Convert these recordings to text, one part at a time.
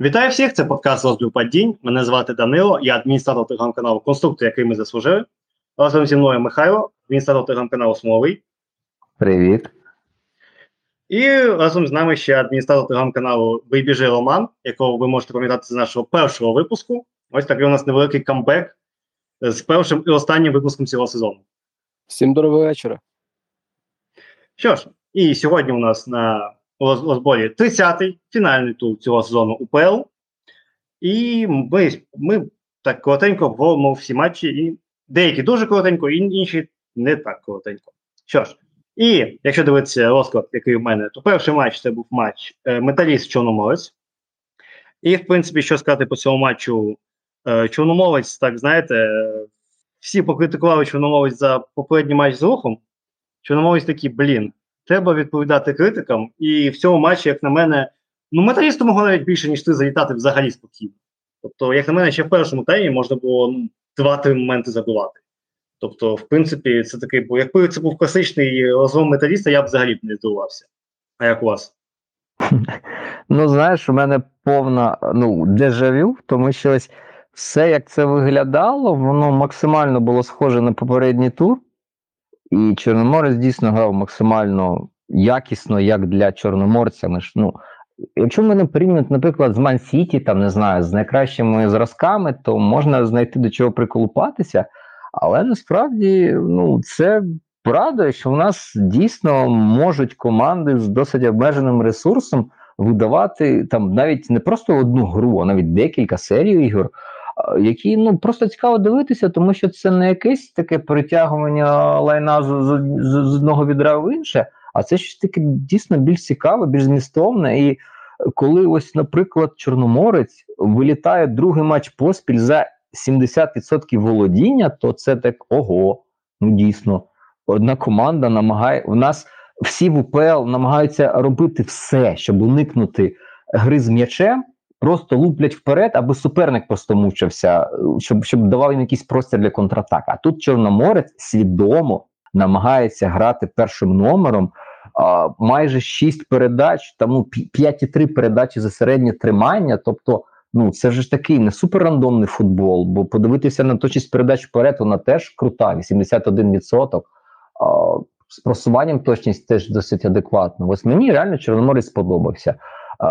Вітаю всіх! Це подкаст «Розбив падінь». Мене звати Данило, я адміністратор телеграм-каналу Конструктор, який ми заслужили. Разом зі мною Михайло, адміністратор телеграм-каналу Смоловий. Привіт. І разом з нами ще адміністратор телеграм-каналу Вибіжи Роман, якого ви можете пам'ятати з нашого першого випуску. Ось такий у нас невеликий камбек з першим і останнім випуском цього сезону. Всім доброго вечора. Що ж, і сьогодні у нас на розборі 30-й фінальний тур цього сезону УПЛ. І ми ми так коротенько обговоримо всі матчі, і деякі дуже коротенько, і інші не так коротенько. Що ж, і якщо дивитися розклад, який в мене, то перший матч це був матч е, Металіст Чорноморець. І, в принципі, що сказати по цьому матчу, е, Чорноморець, так знаєте, всі покритикували Чорноморець за попередній матч з рухом. Чорноморець такий, блін, треба відповідати критикам. І в цьому матчі, як на мене, ну металісту могло навіть більше, ніж ти залітати взагалі спокійно. Тобто, як на мене, ще в першому таймі можна було ну, два-три моменти забивати. Тобто, в принципі, це такий, бо якби це був класичний розгром металіста, я б взагалі б не здивувався. А як у вас? Ну, знаєш, у мене повна ну, дежавю, тому що ось все, як це виглядало, воно максимально було схоже на попередній тур. І Чорноморець дійсно грав максимально якісно, як для чорноморця. Ну, Якщо мене порівнювати, наприклад, з Ман-Сіті, там не знаю, з найкращими зразками, то можна знайти до чого приколупатися. Але насправді ну, це радує, що в нас дійсно можуть команди з досить обмеженим ресурсом видавати там навіть не просто одну гру, а навіть декілька серій ігор які ну просто цікаво дивитися, тому що це не якесь таке перетягування лайна з, з, з одного відра в інше, а це щось таке дійсно більш цікаве, більш змістовне. І коли ось, наприклад, Чорноморець вилітає другий матч поспіль за 70% володіння, то це так ого, ну дійсно, одна команда намагає у нас. Всі в УПЛ намагаються робити все, щоб уникнути гри з м'ячем, просто луплять вперед, аби суперник просто мучився, щоб щоб давав їм якийсь простір для контратак. А тут Чорноморець свідомо намагається грати першим номером. А, майже 6 передач, там ну, 5,3 передачі за середнє тримання. Тобто, ну це ж такий не суперрандомний футбол, бо подивитися на точність передач вперед, вона теж крута, 81%. А, з просуванням точність теж досить адекватно. Ось мені реально Чорноморець сподобався.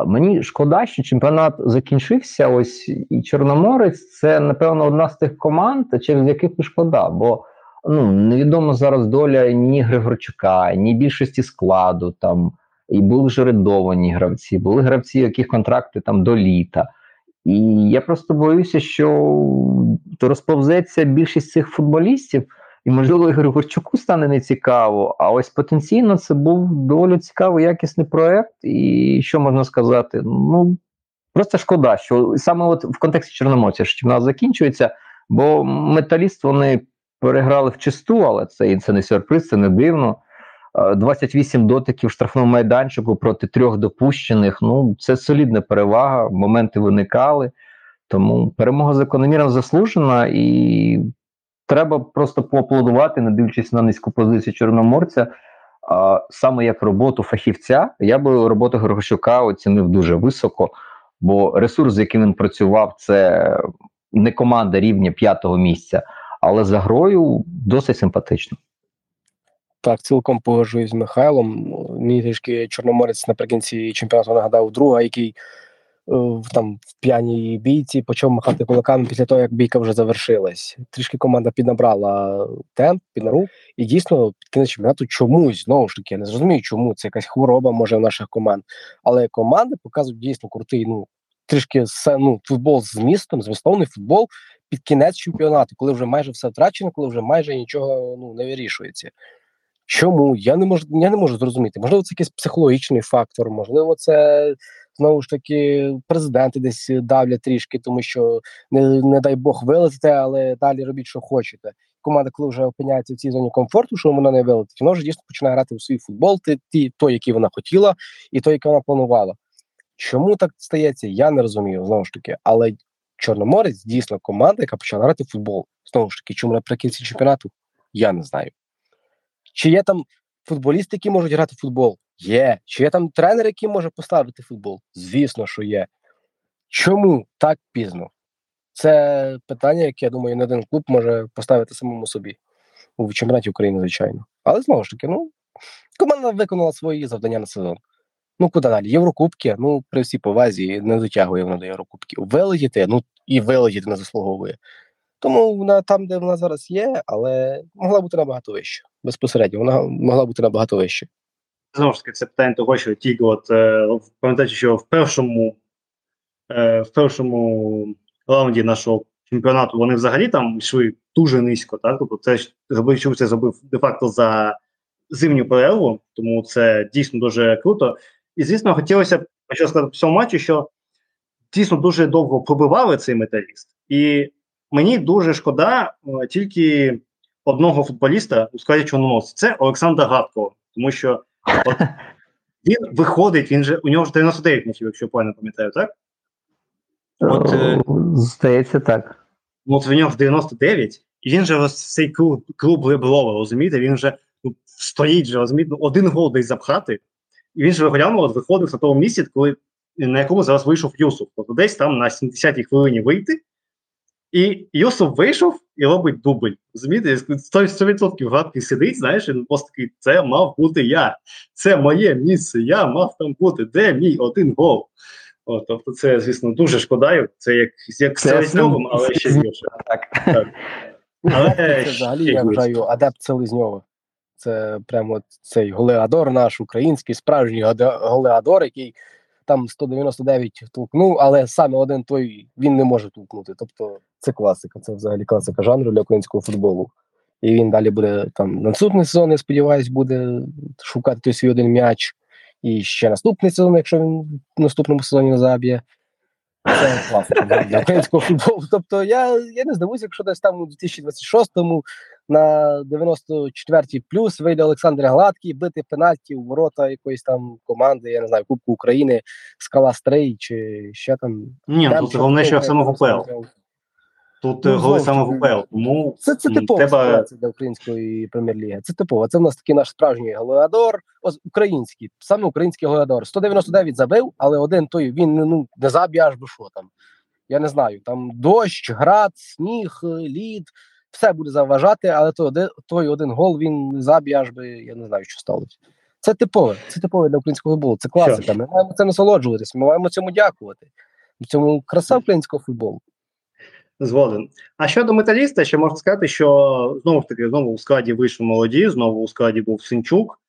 Мені шкода, що чемпіонат закінчився. Ось і Чорноморець це, напевно, одна з тих команд, через яких і шкода, бо ну невідомо зараз доля ні Григорчука, ні більшості складу там. І були ж орендовані гравці, були гравці, яких контракти там до літа. І я просто боюся, що розповзеться більшість цих футболістів. І, можливо, Ігорю Горчуку стане нецікаво, а ось потенційно це був доволі цікавий, якісний проект. І що можна сказати? Ну просто шкода, що саме от в контексті Чорноморця що чемпіонат закінчується, бо металіст вони переграли в чисту, але це це не сюрприз, це не дивно. 28 дотиків штрафному майданчику проти трьох допущених. Ну, це солідна перевага, моменти виникали. Тому перемога закономірно заслужена і треба просто поаплодувати, не дивлячись на низьку позицію Чорноморця. А саме як роботу фахівця, я би роботу Горгощука оцінив дуже високо, бо ресурс, з яким він працював, це не команда рівня п'ятого місця, але за грою досить симпатично. Так, цілком погоджуюсь з Михайлом. Мені трішки Чорноморець наприкінці чемпіонату нагадав друга, який там в п'яній бійці почав махати кулаками після того, як бійка вже завершилась. Трішки команда піднабрала темп, піднару, і дійсно під кінець чемпіонату чомусь знову ж таки я не зрозумію, чому це якась хвороба може в наших команд. Але команди показують дійсно крутий. Ну трішки ну, футбол з змістом, змістовний футбол під кінець чемпіонату, коли вже майже все втрачено, коли вже майже нічого ну не вирішується. Чому я не можу я не можу зрозуміти? Можливо, це якийсь психологічний фактор, можливо, це знову ж таки президенти десь давлять трішки, тому що не не дай Бог вилетите, але далі робіть, що хочете. Команда, коли вже опиняється в цій зоні комфорту, що вона не вилетить, вона вже дійсно починає грати у свій футбол, ті, той, який вона хотіла, і той, який вона планувала. Чому так стається, я не розумію знову ж таки. Але Чорноморець дійсно команда, яка почала грати футбол. Знову ж таки, чому наприкінці чемпіонату, я не знаю. Чи є там футболісти, які можуть грати в футбол? Є. Чи є там тренер, який може поставити футбол? Звісно, що є. чому так пізно? Це питання, яке я думаю, не один клуб може поставити самому собі у чемпіонаті України, звичайно. Але знову ж таки, ну команда виконала свої завдання на сезон. Ну, куди далі? Єврокубки, ну, при всій повазі не дотягує вона до Єврокубків. Вилетіти, ну і вилетіти не заслуговує. Тому вона там, де вона зараз є, але могла бути набагато вище. Безпосередньо, вона могла бути набагато вище. Знову ж таки, це питання того, що тільки от е, що в першому е, в першому раунді нашого чемпіонату вони взагалі там йшли дуже низько. Так? Тобто це зробив, це зробив де-факто за зимню перерву, тому це дійсно дуже круто. І, звісно, хотілося б що сказати по цьому матчі, що дійсно дуже довго пробивали цей металіст. І мені дуже шкода е, тільки одного футболіста у складі чорноносця. Це Олександр Габко, тому що от, він виходить, він же у нього ж 99 м'ячів, якщо я правильно пам'ятаю, так? От, е, Здається, так. Ну, от в нього ж 99, і він же ось цей клуб, клуб Леблова, розумієте, він вже ну, стоїть, же, розумієте, ну, один гол десь запхати. І він же виглянув, от виходив на тому місці, коли, на якому зараз вийшов Юсуф. Тобто десь там на 70-й хвилині вийти. І Юсуф вийшов і робить дубль. Розумієте, 100% гадки сидить, знаєш, він просто такий, це мав бути я. Це моє місце, я мав там бути. Де мій один гол? О, тобто, це, звісно, дуже шкодаю. Це як як Це Селезньовим, але ще гірше. Так. Так. Але Це взагалі я вважаю адепт Селезньова. Це прямо цей голеадор наш український, справжній голеадор, який там 199 толкнув, але саме один той він не може толкнути. Тобто це класика, це взагалі класика жанру для українського футболу. І він далі буде там наступний сезон, я сподіваюся, буде шукати той свій один м'яч. І ще наступний сезон, якщо він в наступному сезоні не заб'є. Це класика для українського футболу. Тобто я, я не здивуюся, якщо десь там у 2026-му на 94-й плюс вийде Олександр Гладкий бити пенальті у ворота якоїсь там команди, я не знаю, Кубку України, Скала Стрей чи ще там. Ні, Там тут головне, що в як УПЛ. Тут Ну, голи саме в. УПЛ. Тому Це, це типова треба ситуація для української прем'єр-ліги. Це типова. Це в нас такий наш справжній голеадор, ось український, саме український голеадор. 199 забив, але один той він ну, не заб'є аж би що там. Я не знаю. Там дощ, град, сніг, е, лід, все буде заважати, але той, один- той один гол він заб'є аж би, я не знаю, що сталося. Це типове, це типове для українського футболу. Це класика. Ми маємо це насолоджуватися, ми маємо цьому дякувати. В цьому краса українського футболу. згоден. А щодо металіста, ще можна сказати, що знову ж таки, знову у складі вийшли молоді, знову у складі був Синчук.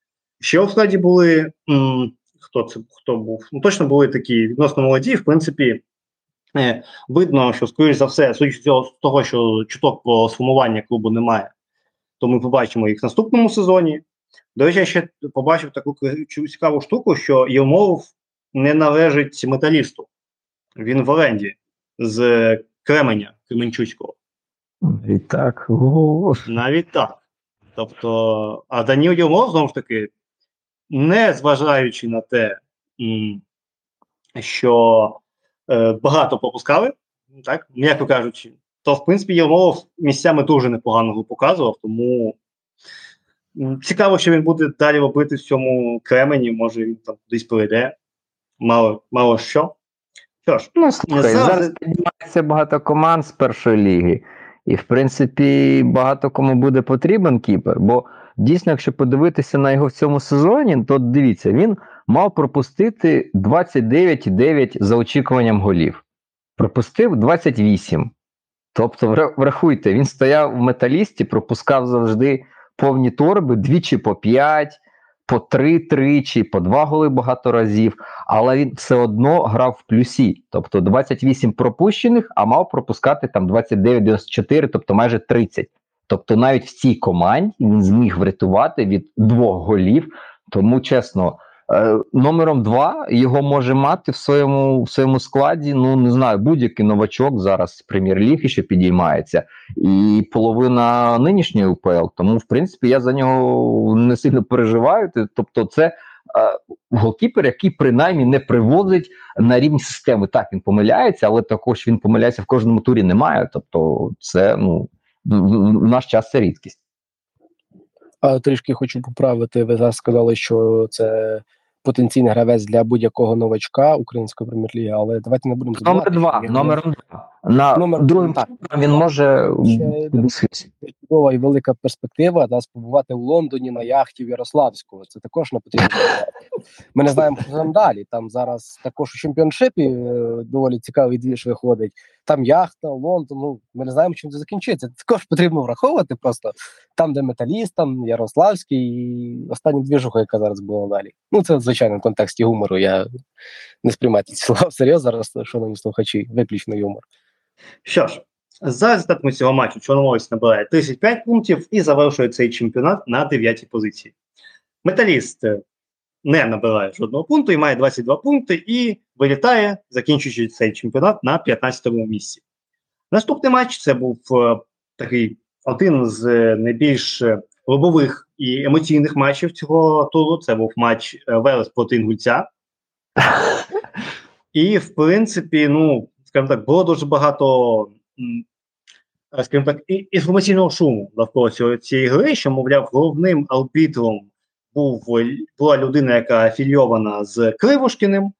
Ще у складі були м, хто це хто був? Ну точно були такі відносно молоді. В принципі, видно, що скоріш за все, судячи з того, що чуток про сформування клубу немає, то ми побачимо їх в наступному сезоні. До речі, я ще побачив таку цікаву штуку, що Єлмов не належить металісту. Він в оренді з Кременя Кременчуцького. І так. Навіть так. Тобто, а Даніл Єлмов, знову ж таки, не зважаючи на те, що е, багато пропускали, так, м'яко кажучи, то в принципі Єлмов місцями дуже непогано показував, тому цікаво, що він буде далі робити в цьому кремені, може він там десь перейде. Мало, мало що. Що ж, Ну, слухай, зараз- зараз піднімається багато команд з першої ліги. І, в принципі, багато кому буде потрібен кіпер. Бо дійсно, якщо подивитися на його в цьому сезоні, то дивіться, він мав пропустити 29,9 за очікуванням голів. Пропустив 28. Тобто, врахуйте, він стояв в металісті, пропускав завжди повні торби, двічі по 5, по 3 тричі, по 2 голи багато разів але він все одно грав в плюсі. Тобто 28 пропущених, а мав пропускати там 29-94, тобто майже 30. Тобто навіть в цій команді він зміг врятувати від двох голів. Тому чесно, номером два його може мати в своєму в своєму складі. Ну не знаю, будь-який новачок зараз прем'єр-ліги, що підіймається, і половина нинішньої УПЛ. Тому, в принципі, я за нього не сильно переживаю. Тобто, це е, голкіпер, який принаймні не приводить на рівні системи. Так він помиляється, але також він помиляється в кожному турі. Немає. Тобто, це ну в наш час це рідкість. А трішки хочу поправити. Ви зараз сказали, що це потенційний гравець для будь-якого новачка української прем'єр-ліги, але давайте не будемо Номер два. Номер два. На Номер- другим так. він може чудова і велика перспектива да, побувати в Лондоні на яхті в Ярославську. Це також не потрібно. Ми не знаємо, що там далі. Там зараз також у чемпіоншипі е, доволі цікавий двіж виходить. Там яхта, Лондон. Ну ми не знаємо, чим це закінчиться. Це також потрібно враховувати. Просто там, де металіст, там Ярославський, і остання двіжуха, яка зараз була далі. Ну це звичайно в контексті гумору. Я не сприймайте ці слова всерйоз зараз, шановні слухачі, виключно юмор. Що ж, за результатами цього матчу Чорноморець набирає 35 пунктів і завершує цей чемпіонат на 9 позиції. Металіст е, не набирає жодного пункту і має 22 пункти і вилітає, закінчуючи цей чемпіонат на 15-му місці. Наступний матч це був е, такий один з е, найбільш лобових і емоційних матчів цього туру. Це був матч Велес проти Інгульця. І, в принципі, ну, скажімо так, було дуже багато, е, скажімо так, інформаційного шуму навколо цього- цієї гри, що, мовляв, головним арбітром був, була людина, яка афільйована з Кривошкіним,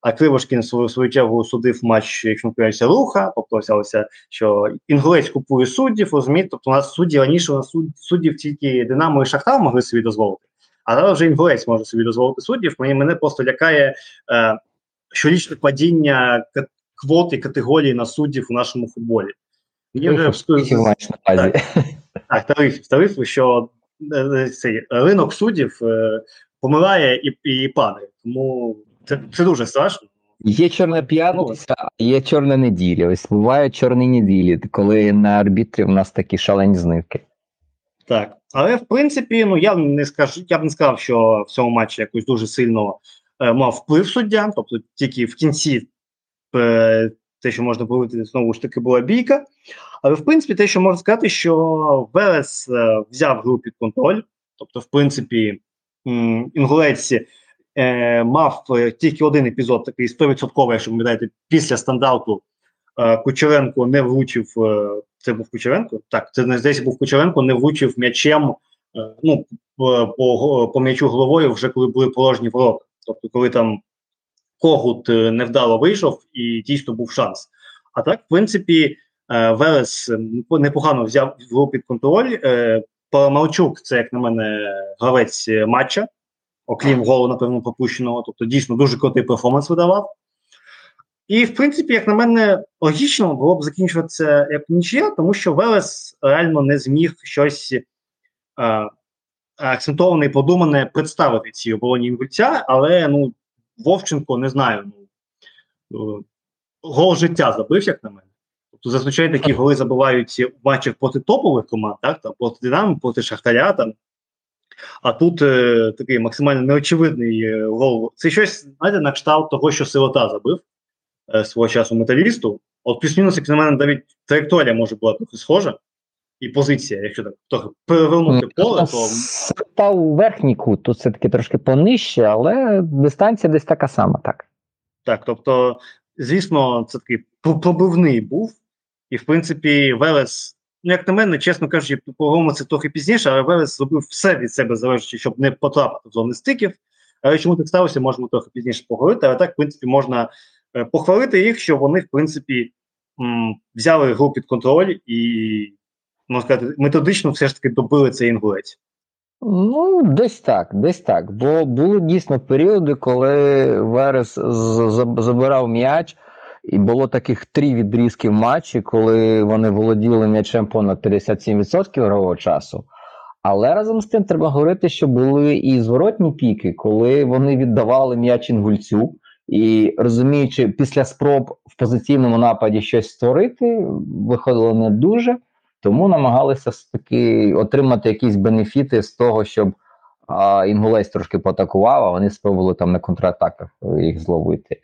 а Кривошкін свою, свою чергу судив матч, якщо не помиляюся, руха, тобто що інгулець купує суддів, розумієте, тобто у нас судді раніше у нас суд- суддів тільки Динамо і Шахтар могли собі дозволити, а зараз вже інгулець може собі дозволити суддів. Мені мене просто лякає е, щорічне падіння к- квот і категорії на суддів у нашому футболі. Мені вже увазі? так, тарифів, тарифів, що е, е, цей ринок суддів е, помирає і, і падає. Тому це, це дуже страшно. Є чорна п'ятниця, є чорна неділя. Ось бувають чорні неділі, коли на арбітрі в нас такі шалені знивки. Так, але в принципі, ну я не скажу, я б не сказав, що в цьому матчі якось дуже сильно е, мав вплив суддя, тобто тільки в кінці те, що можна говорити, знову ж таки була бійка. Але в принципі, те, що можна сказати, що Велес е, взяв гру під контроль, тобто, в принципі, інгулець е, мав е, тільки один епізод, такий 100%, якщо пам'ятаєте, після стандарту е, Кучеренко не влучив. Е, це був Кучеренко? Так, це не здається, був Кучеренко, не влучив м'ячем е, ну, по, по м'ячу головою, вже коли були положені ворота. Тобто, коли там Когут е, невдало вийшов і дійсно був шанс. А так, в принципі, е, Велес е, непогано взяв гру під контроль. Е, Паламарчук, це, як на мене, гравець матча, окрім голу, напевно, пропущеного. Тобто, дійсно дуже крутий перформанс видавав. І, в принципі, як на мене, логічно було б закінчуватися як нічия, тому що Велес реально не зміг щось е, акцентоване і подумане представити цій обороні інгульця, але ну, Вовченко не знаю. Ну, е, гол життя забив, як на мене. Тобто зазвичай такі голи забивають в матчах проти топових команд, так, там, проти Динамо, проти Шахтаря. Там. А тут е, такий максимально неочевидний е, гол. Це щось, знаєте, на кшталт того, що сирота забив е, свого часу металісту. От плюс-мінус, як на мене, навіть траєкторія може була трохи схожа, і позиція, якщо так трохи перевернути поле, то Та у верхній кут, тут все-таки трошки понижче, але дистанція десь така сама, так. Так, тобто, звісно, це такий пр- пробивний був, і в принципі, Велес, ну як на мене, чесно кажучи, поговоримо це трохи пізніше, але Велес зробив все від себе залежачи, щоб не потрапити в зони стиків. Але чому так сталося, можемо трохи пізніше поговорити. Але так, в принципі, можна е, похвалити їх, що вони, в принципі, м, взяли гру під контроль і, можна сказати, методично все ж таки добили цей інгулець. Ну, десь так, десь так. Бо були дійсно періоди, коли Верес забирав м'яч, і було таких три відрізки в матчі, коли вони володіли м'ячем понад 57% ігрового часу. Але разом з тим треба говорити, що були і зворотні піки, коли вони віддавали м'яч інгульцю, і розуміючи, після спроб в позиційному нападі щось створити, виходило не дуже. Тому намагалися таки отримати якісь бенефіти з того, щоб а, інгулець трошки поатакував, а вони спробували там на контратаках їх зловити.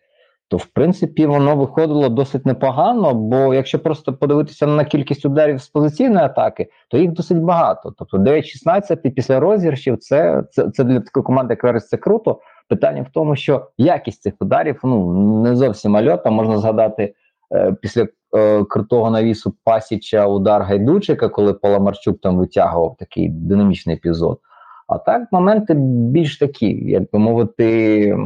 То, в принципі, воно виходило досить непогано, бо якщо просто подивитися на кількість ударів з позиційної атаки, то їх досить багато. Тобто 9-16 після розіграшів це, це, це для такої команди, як Верес, це круто. Питання в тому, що якість цих ударів ну не зовсім альота. Можна згадати е, після е, крутого навісу Пасіча удар Гайдучика, коли Паламарчук там витягував такий динамічний епізод. А так, моменти більш такі, як би мовити,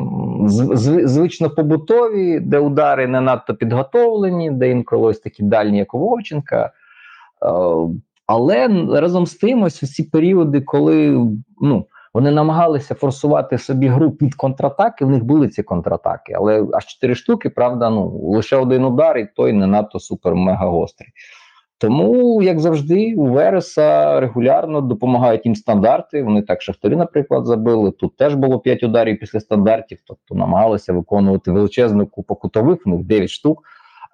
звично побутові, де удари не надто підготовлені, де інколи ось такі дальні, як у Вовченка. Е, але разом з тим, ось ці періоди, коли ну, вони намагалися форсувати собі гру під контратаки, в них були ці контратаки, але аж чотири штуки, правда, ну лише один удар, і той не надто супер-мега гострий. Тому, як завжди, у Вереса регулярно допомагають їм стандарти. Вони так шахтарі, наприклад, забили. Тут теж було 5 ударів після стандартів, тобто намагалися виконувати величезну купу кутових, в них 9 штук,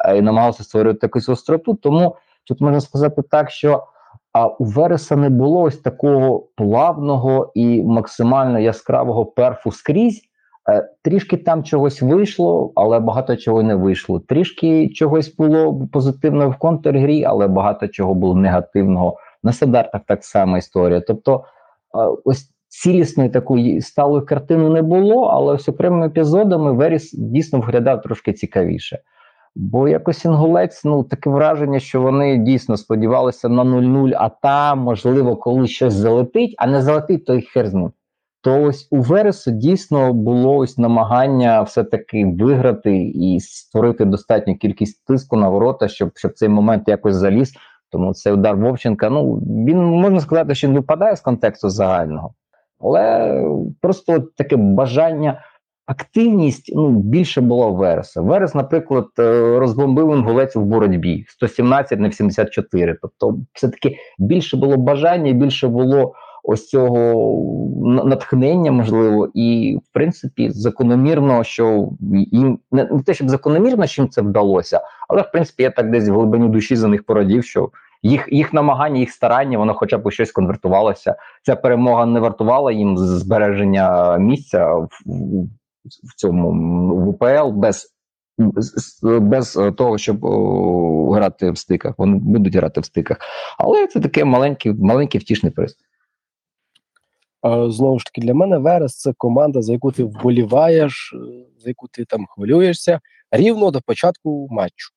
е, і намагалися створювати якусь остроту. Тому тут можна сказати так, що а у Вереса не було ось такого плавного і максимально яскравого перфу скрізь. Е, трішки там чогось вийшло, але багато чого не вийшло. Трішки чогось було позитивного в контргрі, але багато чого було негативного. На стандартах так само історія. Тобто, е, ось цілісної такої сталої картини не було, але з окремими епізодами Веріс дійсно виглядав трошки цікавіше. Бо якось інгулець, ну таке враження, що вони дійсно сподівалися на 0-0, а там, можливо, коли щось залетить, а не залетить, то й хер з ним. То ось у Вересу дійсно було ось намагання все-таки виграти і створити достатню кількість тиску на ворота, щоб щоб цей момент якось заліз. Тому цей удар Вовченка, ну він можна сказати, що він випадає з контексту загального, але просто таке бажання активність ну, більше була у Вереса. Верес, наприклад, е, розбомбив інгулець в боротьбі 117 на 74. Тобто, все-таки більше було бажання, більше було ось цього натхнення, можливо, і в принципі закономірно, що їм не, те, щоб закономірно, їм це вдалося, але в принципі я так десь в глибині душі за них порадів, що. Їх їх намагання, їх старання, воно хоча б у щось конвертувалося. Ця перемога не вартувала їм збереження місця в, в цьому в УПЛ без без того, щоб о, грати в стиках. Вони будуть грати в стиках. Але це таке маленький маленький втішний приз. Знову ж таки, для мене Верес це команда, за яку ти вболіваєш, за яку ти там хвилюєшся рівно до початку матчу.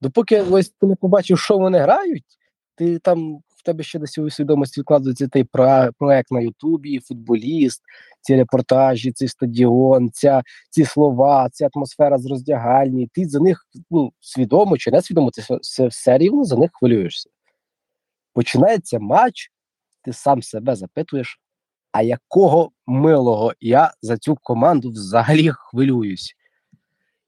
Допоки ось ти не побачив, що вони грають, ти там в тебе ще десь у свідомості вкладається цей проект на Ютубі, футболіст, ці репортажі, цей стадіон, ця, ці слова, ця атмосфера з роздягальні. Ти за них ну, свідомо чи не свідомо, ти все, все рівно за них хвилюєшся. Починається матч, ти сам себе запитуєш, а якого милого я за цю команду взагалі хвилююсь?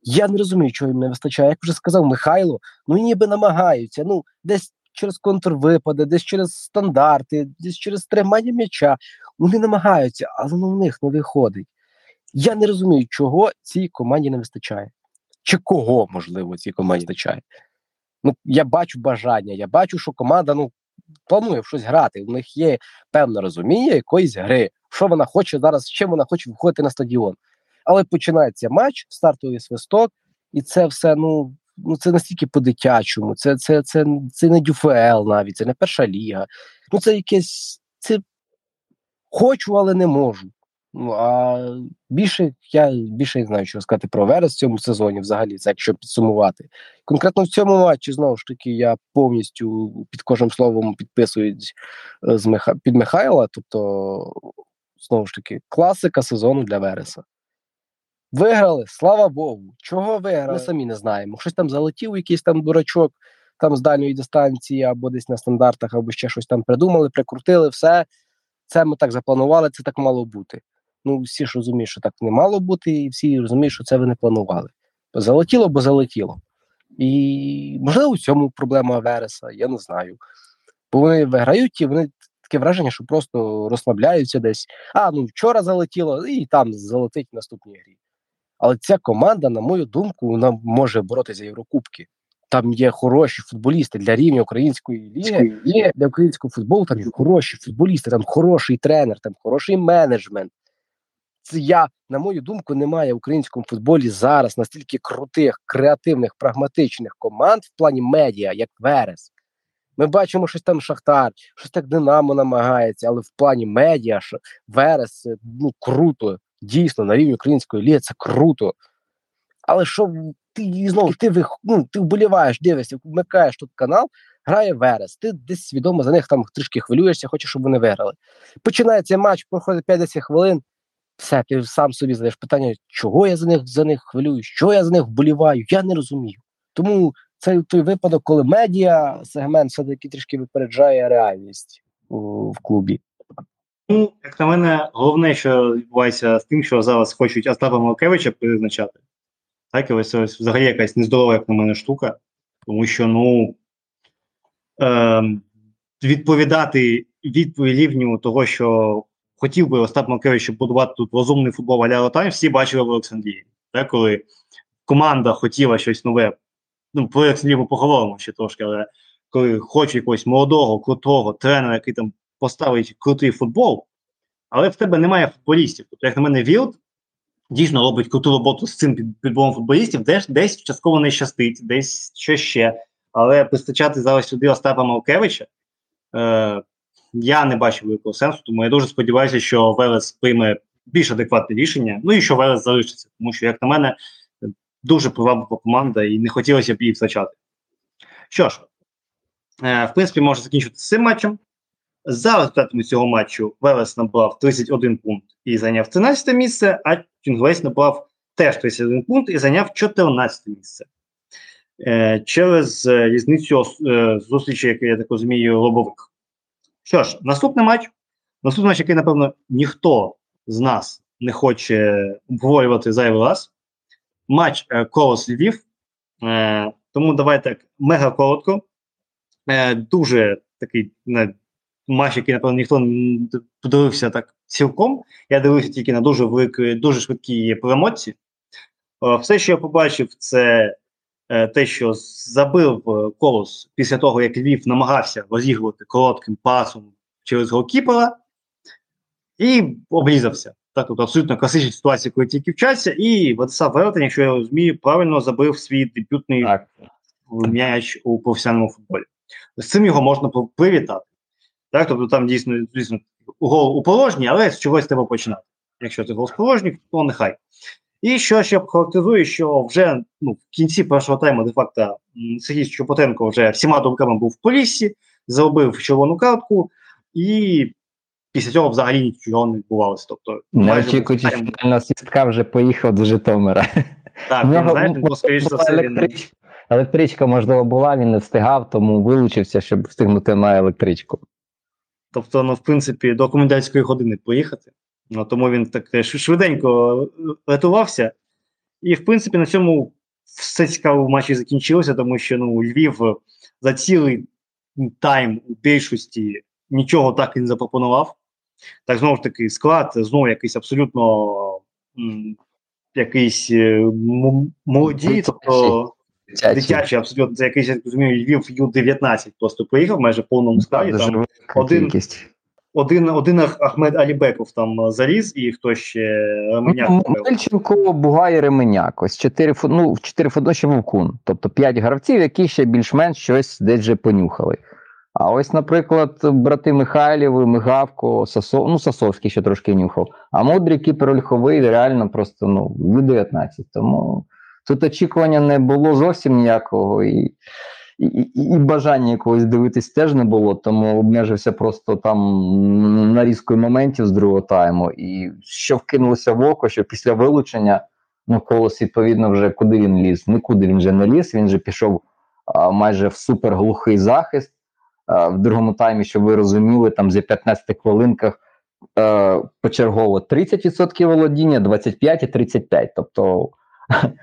Я не розумію, чого їм не вистачає. Як вже сказав Михайло, ну ніби намагаються. Ну, десь через контрвипади, десь через стандарти, десь через тримання м'яча. Вони намагаються, але воно в них не виходить. Я не розумію, чого цій команді не вистачає. Чи кого, можливо, цій команді вистачає. Ну, Я бачу бажання, я бачу, що команда ну, планує щось грати. У них є певне розуміння якоїсь гри, що вона хоче зараз, чим вона хоче виходити на стадіон. Але починається матч, стартовий свисток, і це все ну ну це настільки по-дитячому, це це, це, це не ДЮФЛ навіть, це не перша ліга. Ну це якесь це хочу, але не можу. Ну а більше я більше не знаю, що сказати про Верес в цьому сезоні, взагалі, це якщо підсумувати. Конкретно в цьому матчі знову ж таки я повністю під кожним словом підписуюсь е, з Миха... під Михайла. Тобто, знову ж таки, класика сезону для Вереса. Виграли, слава Богу. Чого виграли? Ми самі не знаємо. Щось там залетів, якийсь там дурачок там з дальньої дистанції, або десь на стандартах, або ще щось там придумали, прикрутили, все. Це ми так запланували, це так мало бути. Ну, всі ж розуміють, що так не мало бути, і всі розуміють, що це ви не планували. Залетіло, бо залетіло. І можливо, у цьому проблема Вереса, я не знаю. Бо вони виграють і вони таке враження, що просто розслабляються десь. А, ну вчора залетіло, і там залетить в наступній грі. Але ця команда, на мою думку, вона може боротися за Єврокубки. Там є хороші футболісти для рівня української ліги, є для українського футболу. Там є хороші футболісти, там хороший тренер, там хороший менеджмент. Це я, на мою думку, немає в українському футболі зараз настільки крутих, креативних, прагматичних команд в плані медіа, як Верес. Ми бачимо, щось там Шахтар, щось так Динамо намагається, але в плані медіа що Верес ну круто дійсно на рівні української ліги це круто. Але що ти знову ти ну, ти вболіваєш, дивишся, вмикаєш тут канал, грає Верес. Ти десь свідомо за них там трішки хвилюєшся, хочеш, щоб вони виграли. Починається матч, проходить 50 хвилин. Все, ти сам собі задаєш питання, чого я за них за них хвилюю, що я за них вболіваю, я не розумію. Тому це той випадок, коли медіа сегмент все-таки трішки випереджає реальність у, в клубі. Ну, як на мене, головне, що відбувається з тим, що зараз хочуть Остапа Малкевича призначати. Так, і ось ось взагалі якась нездорова, як на мене, штука. Тому що, ну е, відповідати відповідь рівню того, що хотів би Остап Малкевич будувати тут розумний футбол а-ля Ротань, всі бачили в Олександрії. Так, коли команда хотіла щось нове, ну, про Олександрію ми поговоримо ще трошки, але коли хоче якогось молодого, крутого тренера, який там поставить крутий футбол, але в тебе немає футболістів. Тобто, як на мене, Вілд дійсно робить круту роботу з цим підбором футболістів, десь десь частково не щастить, десь що ще. Але постачати зараз сюди Остапа Малкевича е, я не бачу великого сенсу, тому я дуже сподіваюся, що Велес прийме більш адекватне рішення. Ну і що Велес залишиться, тому що, як на мене, дуже приваблива команда, і не хотілося б її втрачати. Що ж, е, в принципі, може закінчити з цим матчем. За результатами цього матчу Велес набрав 31 пункт і зайняв 13 місце, а Чунгвейс набрав теж 31 пункт і зайняв 14 місце. Е, через е, різницю е, зустрічі, як я так розумію, лобових. Що ж, наступний матч. Наступний матч, який, напевно, ніхто з нас не хоче обговорювати зайвий раз. Матч Колос Львів. Тому давайте так мега коротко. Дуже такий матч, який, напевно, ніхто не подивився так цілком. Я дивився тільки на дуже великі, дуже швидкі промоції. Е, все, що я побачив, це е, те, що забив е, колос після того, як Львів намагався розігрувати коротким пасом через голкіпера і обрізався. Так, тобто абсолютно класична ситуація, коли тільки вчаться, і Владислав Велетень, якщо я розумію, правильно забив свій дебютний м'яч у професіональному футболі. З цим його можна привітати. Так, тобто там дійсно, звісно, гол у положенні, але з чогось треба починати. Якщо це гол з положення, то нехай. І що ще характеризує, що вже ну, в кінці першого тайму, де-факто, Сергій Чопотенко вже всіма думками був в поліссі, заробив червону картку, і після цього взагалі нічого не відбувалося. Тобто, Не майже очікуючи, свістка вже поїхав до Житомира. Так, він, нього знаєте, була скоріш за все, він... Електричка, можливо, була, він не встигав, тому вилучився, щоб встигнути на електричку. Тобто, ну, в принципі, до комендантської години поїхати. Ну, тому він так е, швиденько рятувався. І, в принципі, на цьому все цікаво в матчі закінчилося, тому що ну, Львів е, за цілий тайм у більшості нічого так і не запропонував. Так, знову ж таки, склад, знову якийсь абсолютно м, якийсь е, м- молоді, тобто дитячий, абсолютно це якийсь, я так розумію, Львів Ю-19 просто поїхав майже в повному складі. Дуже Там один- один, один Ахмед Алібеков там е, заліз, і хто ще Ременяк. Ну. Мельченко, Бугай Ременяк. Ось чотири ну, чотири футболіші Вовкун. Тобто п'ять гравців, які ще більш-менш щось десь вже понюхали. А ось, наприклад, брати Михайлєви, Мигавко, Сасов, ну, Сасовський ще трошки нюхав. А мудрий кіпер Ольховий реально просто ну, в 19. Тому тут очікування не було зовсім ніякого. І, і, і, бажання якогось дивитись теж не було, тому обмежився просто там нарізкою моментів з другого тайму. І що вкинулося в око, що після вилучення ну, колос, відповідно, вже куди він ліз? Нікуди він вже не ліз, він же пішов а, майже в суперглухий захист. В другому таймі, щоб ви розуміли, там за 15 хвилинках е, почергово 30% володіння, 25 і 35. Тобто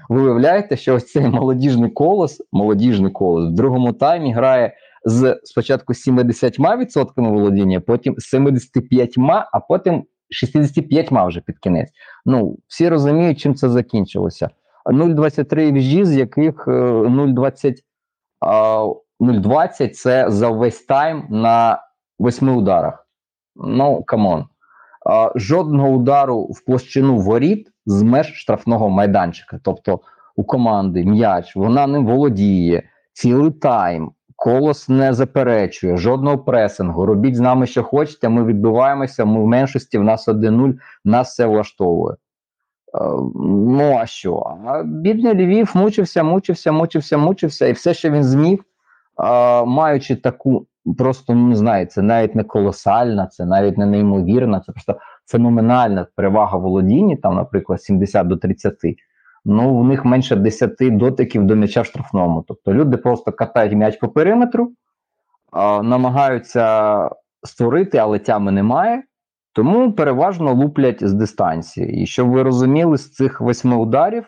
ви уявляєте, що ось цей молодіжний колос, молодіжний колос в другому таймі грає з спочатку 70% володіння, потім 75%, а потім 65 вже під кінець. Ну, всі розуміють, чим це закінчилося. 0,23 віжі, з яких е, 0,20 0,20 це за весь тайм на 8 ударах. Ну, come on. Жодного удару в площину воріт з меж штрафного майданчика. Тобто у команди м'яч, вона не володіє, цілий тайм. Колос не заперечує жодного пресингу. Робіть з нами, що хочете. Ми відбиваємося. Ми в меншості, в нас 1-0, нас все влаштовує. Е, Ну, а що? Бідний Львів мучився, мучився, мучився, мучився, і все, що він зміг, маючи таку просто ну, не знаю, це навіть не колосальна, це навіть не неймовірна, це просто феноменальна перевага володіння, там, наприклад, 70 до 30. Ну, в них менше 10 дотиків до м'яча в штрафному. Тобто люди просто катають м'яч по периметру, а, намагаються створити, але тями немає. Тому переважно луплять з дистанції. І щоб ви розуміли, з цих восьми ударів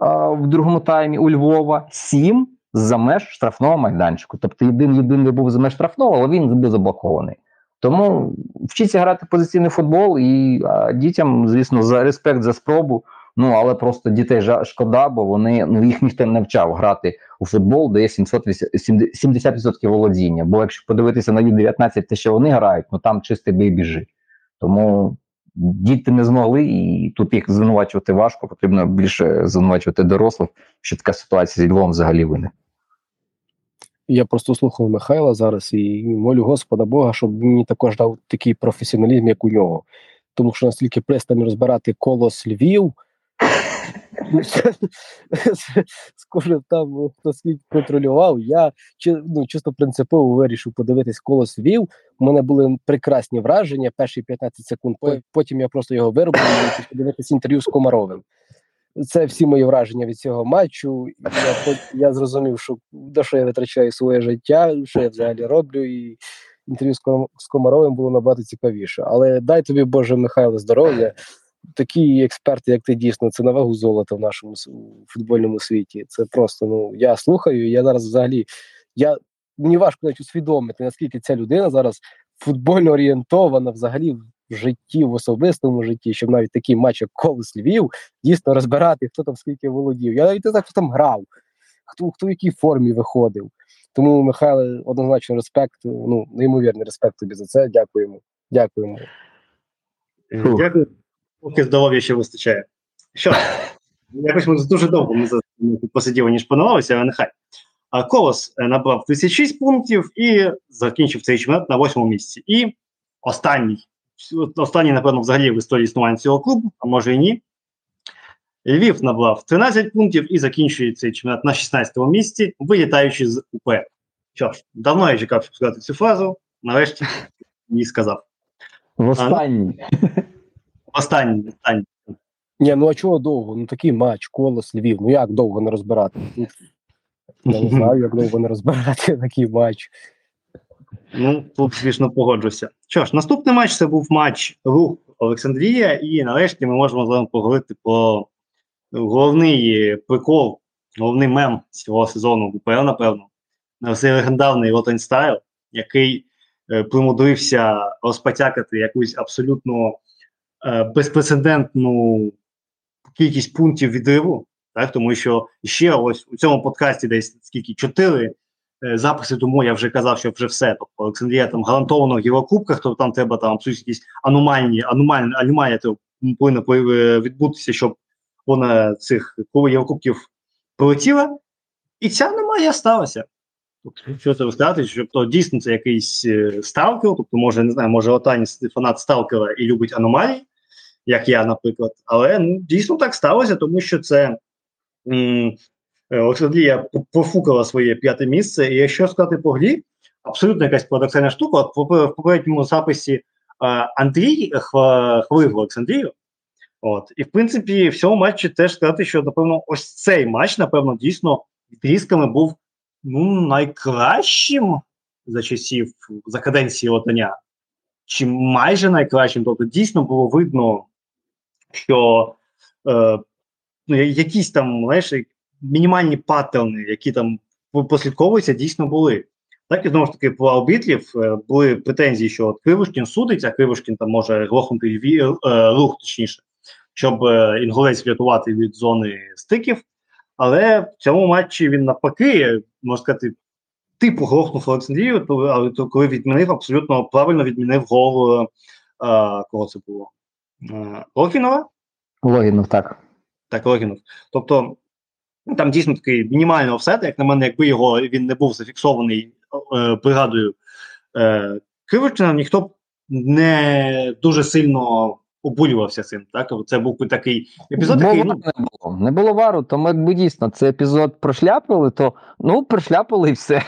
а, в другому таймі у Львова сім за меж штрафного майданчику. Тобто єдин єдиний був за меж штрафного, але він був заблокований. Тому вчіться грати позиційний футбол і а, дітям, звісно, за респект за спробу. Ну але просто дітей шкода, бо вони ну їх ніхто не вчав грати у футбол, де є 700, 70% володіння. Бо якщо подивитися на Ю-19, те, що вони грають, ну там чистий бий біжи. Тому діти не змогли, і тут їх звинувачувати важко. Потрібно більше звинувачувати дорослих, що така ситуація зі Львовом взагалі виникла. Я просто слухав Михайла зараз і молю Господа Бога, щоб мені також дав такий професіоналізм, як у нього. Тому що настільки пристально розбирати колос Львів, Скоро там хто скільки контролював, я ну, чисто принципово вирішив подивитись колос Львів. У мене були прекрасні враження перші 15 секунд. Потім я просто його вироблю і подивитися інтерв'ю з Комаровим. Це всі мої враження від цього матчу. Я я зрозумів, що до що я витрачаю своє життя, що я взагалі роблю, і інтерв'ю з Комаровим було набагато цікавіше. Але дай тобі, Боже, Михайло, здоров'я. Такі експерти, як ти дійсно, це на вагу золота в нашому футбольному світі. Це просто ну я слухаю. Я зараз взагалі я мені важко навіть усвідомити, наскільки ця людина зараз футбольно орієнтована взагалі в житті, в особистому житті, щоб навіть такий матч, як Колес Львів, дійсно розбирати, хто там скільки володів. Я навіть не знаю, хто там грав, хто хто в якій формі виходив. Тому, Михайло, однозначно респект, ну, неймовірний респект тобі за це. Дякуємо. Дякуємо. Дякую. Поки здоров'я ще вистачає. Що? Якось ми дуже довго ми посиділи, ніж планувалося, але нехай. А Колос е, набрав 36 пунктів і закінчив цей чемпіонат на восьмому місці. І останній останній, напевно, взагалі в історії існування цього клубу, а може і ні. Львів набрав 13 пунктів і закінчує цей чемпіонат на 16 му місці, вилітаючи з УП. Що ж, давно я чекав, щоб сказати цю фразу, нарешті її сказав. В останній. Останній, останній. Ні, ну а чого довго? Ну такий матч, колос Львів. Ну як довго не розбирати? Я не знаю, як довго не розбирати такий матч. Ну, тут, звісно, погоджуся. Що ж, наступний матч це був матч рух Олександрія, і нарешті ми можемо з вами поговорити про головний прикол, головний мем цього сезону УПЛ, напевно. Цей легендарний Ротань style, який е, примудрився розпотякати якусь абсолютно е, безпрецедентну кількість пунктів відриву. Так, тому що ще ось у цьому подкасті десь скільки чотири записи тому я вже казав, що вже все. Тобто Олександрія там гарантовано в Єврокубках, тобто там треба там якісь аномальні, аномальні, аномалія повинна е, відбутися, щоб вона цих Єврокубків полетіла. І ця аномалія сталася. Тобто, що це сказати, що то дійсно це якийсь е, сталкер, тобто, може, не знаю, може Отані фанат сталкера і любить аномалії, як я, наприклад. Але ну, дійсно так сталося, тому що це Е, Олександрія профукала своє п'яте місце. І якщо сказати по грі, абсолютно якась парадоксальна штука. От в попередньому записі Андрій хвалив Олександрію. От, і в принципі, в цьому матчі теж сказати, що напевно, ось цей матч, напевно, дійсно відрізками був ну, найкращим за часів за каденції Лотаня, чи майже найкращим. Тобто, дійсно було видно, що е, ну, якісь там знаєш, мінімальні паттерни, які там послідковуються, дійсно були. Так і знову ж таки по арбітрів е, були претензії, що от судить, а Кривошкін там може глохнути е, рух, точніше, щоб е, інгулець врятувати від зони стиків. Але в цьому матчі він навпаки, можна сказати, типу глохнув Олександрію, але то коли відмінив, абсолютно правильно відмінив гол а, кого це було? Логінова? Логінов, так. Так, Логінов. Тобто там дійсно такий мінімальний офсет, як на мене, якби його він не був зафіксований е, бригадою е, Кривичина, ніхто б не дуже сильно обурювався цим. Так, це був такий епізод. Бо такий, ну, не було. Не було вару, тому якби дійсно цей епізод прошляпили, то ну прошляпили і все.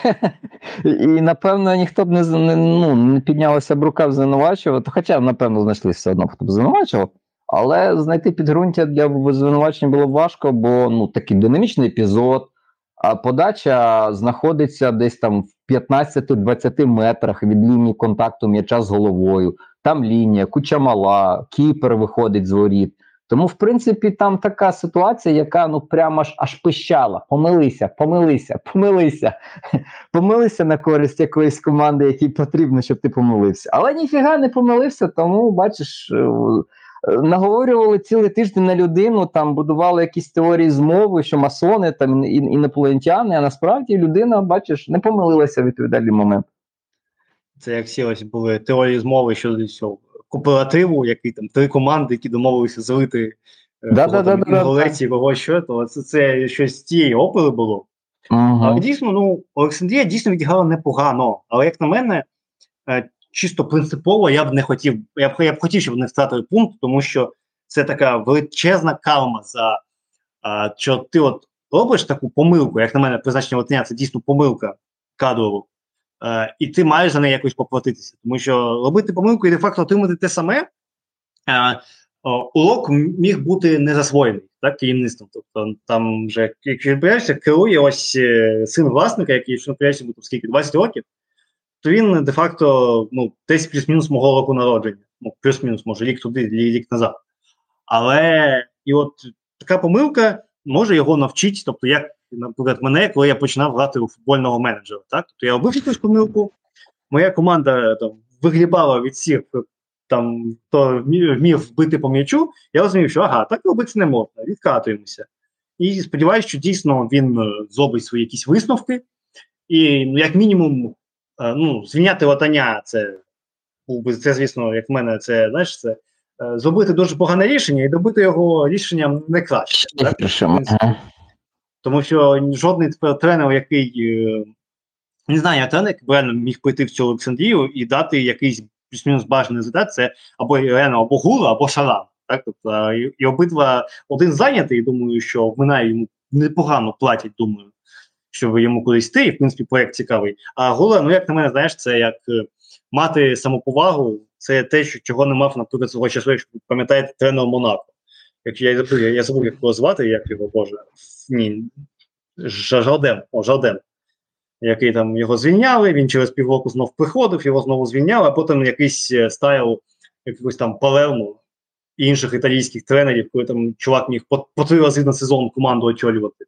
І напевно ніхто б не ну, не піднялося б рука звинувачувати. Хоча, напевно, знайшли все одно, хто б звинувачував. Але знайти підґрунтя для звинувачення було важко, бо ну такий динамічний епізод, а подача знаходиться десь там в 15-20 метрах від лінії контакту м'яча з головою. Там лінія, куча мала, кіпер виходить з воріт. Тому, в принципі, там така ситуація, яка ну прямо аж аж пищала. Помилися, помилися, помилися, помилися на користь якоїсь команди, якій потрібно, щоб ти помилився. Але ніфіга не помилився, тому бачиш. Наговорювали цілий тиждень на людину, там будували якісь теорії змови, що масони там інопланетяни, а насправді людина, бачиш, не помилилася в відповідальний момент. Це як всі були теорії змови щодо цього кооперативу, який там три команди, які домовилися злити е, да, да, кого що, то це, це щось з тієї опери було. Угу. Але дійсно, ну, Олександрія дійсно відіграла непогано. Але як на мене, е, чисто принципово я б не хотів, я б я б хотів, щоб вони втратили пункт, тому що це така величезна калма за а, що ти от робиш таку помилку, як на мене, призначення Латиня це дійсно помилка кадрову, а, і ти маєш за неї якось поплатитися. Тому що робити помилку і де-факто отримати те саме. А, Урок міг бути не засвоєний так, керівництвом. Тобто там вже, відбуваєшся, керує ось е, син власника, який якщо наприклад, скільки 20 років, то він де-факто ну, десь плюс-мінус мого року народження. Ну, плюс-мінус, може, рік туди, рік назад. Але і от така помилка може його навчити. Тобто, як, наприклад, мене, коли я починав грати у футбольного менеджера. Так? Тобто я робив якусь помилку, моя команда там виглібала від всіх, там, хто вмів вбити по м'ячу, я розумів, що ага, так робити не можна, відкатуємося. І сподіваюся, що дійсно він е, зробить свої якісь висновки. І, ну, як мінімум, ну, звільняти латання, це був би це, звісно, як в мене, це знаєш, це е, зробити дуже погане рішення і добити його рішенням не краще. Так? Тому що жодний тренер, який е, не знаю, я тренер, який реально міг прийти в цю Олександрію і дати якийсь плюс-мінус бажаний результат, це або реально або Гула, або Шаран. Так? Тобто, і, і обидва один зайнятий, думаю, що в мене йому непогано платять, думаю щоб йому кудись йти, і в принципі проєкт цікавий. А гола, ну як на мене, знаєш, це як е, мати самоповагу, це те, що чого не мав, наприклад, свого часу, якщо пам'ятаєте тренер Монако. Як я забув, я, я забув, як його звати, як його Боже. Ні, Жарден, о, Жарден. Який там його звільняли, він через півроку знов приходив, його знову звільняли, а потім якийсь е, стайл якогось там Палермо інших італійських тренерів, коли там чувак міг по, по три рази на сезон команду очолювати.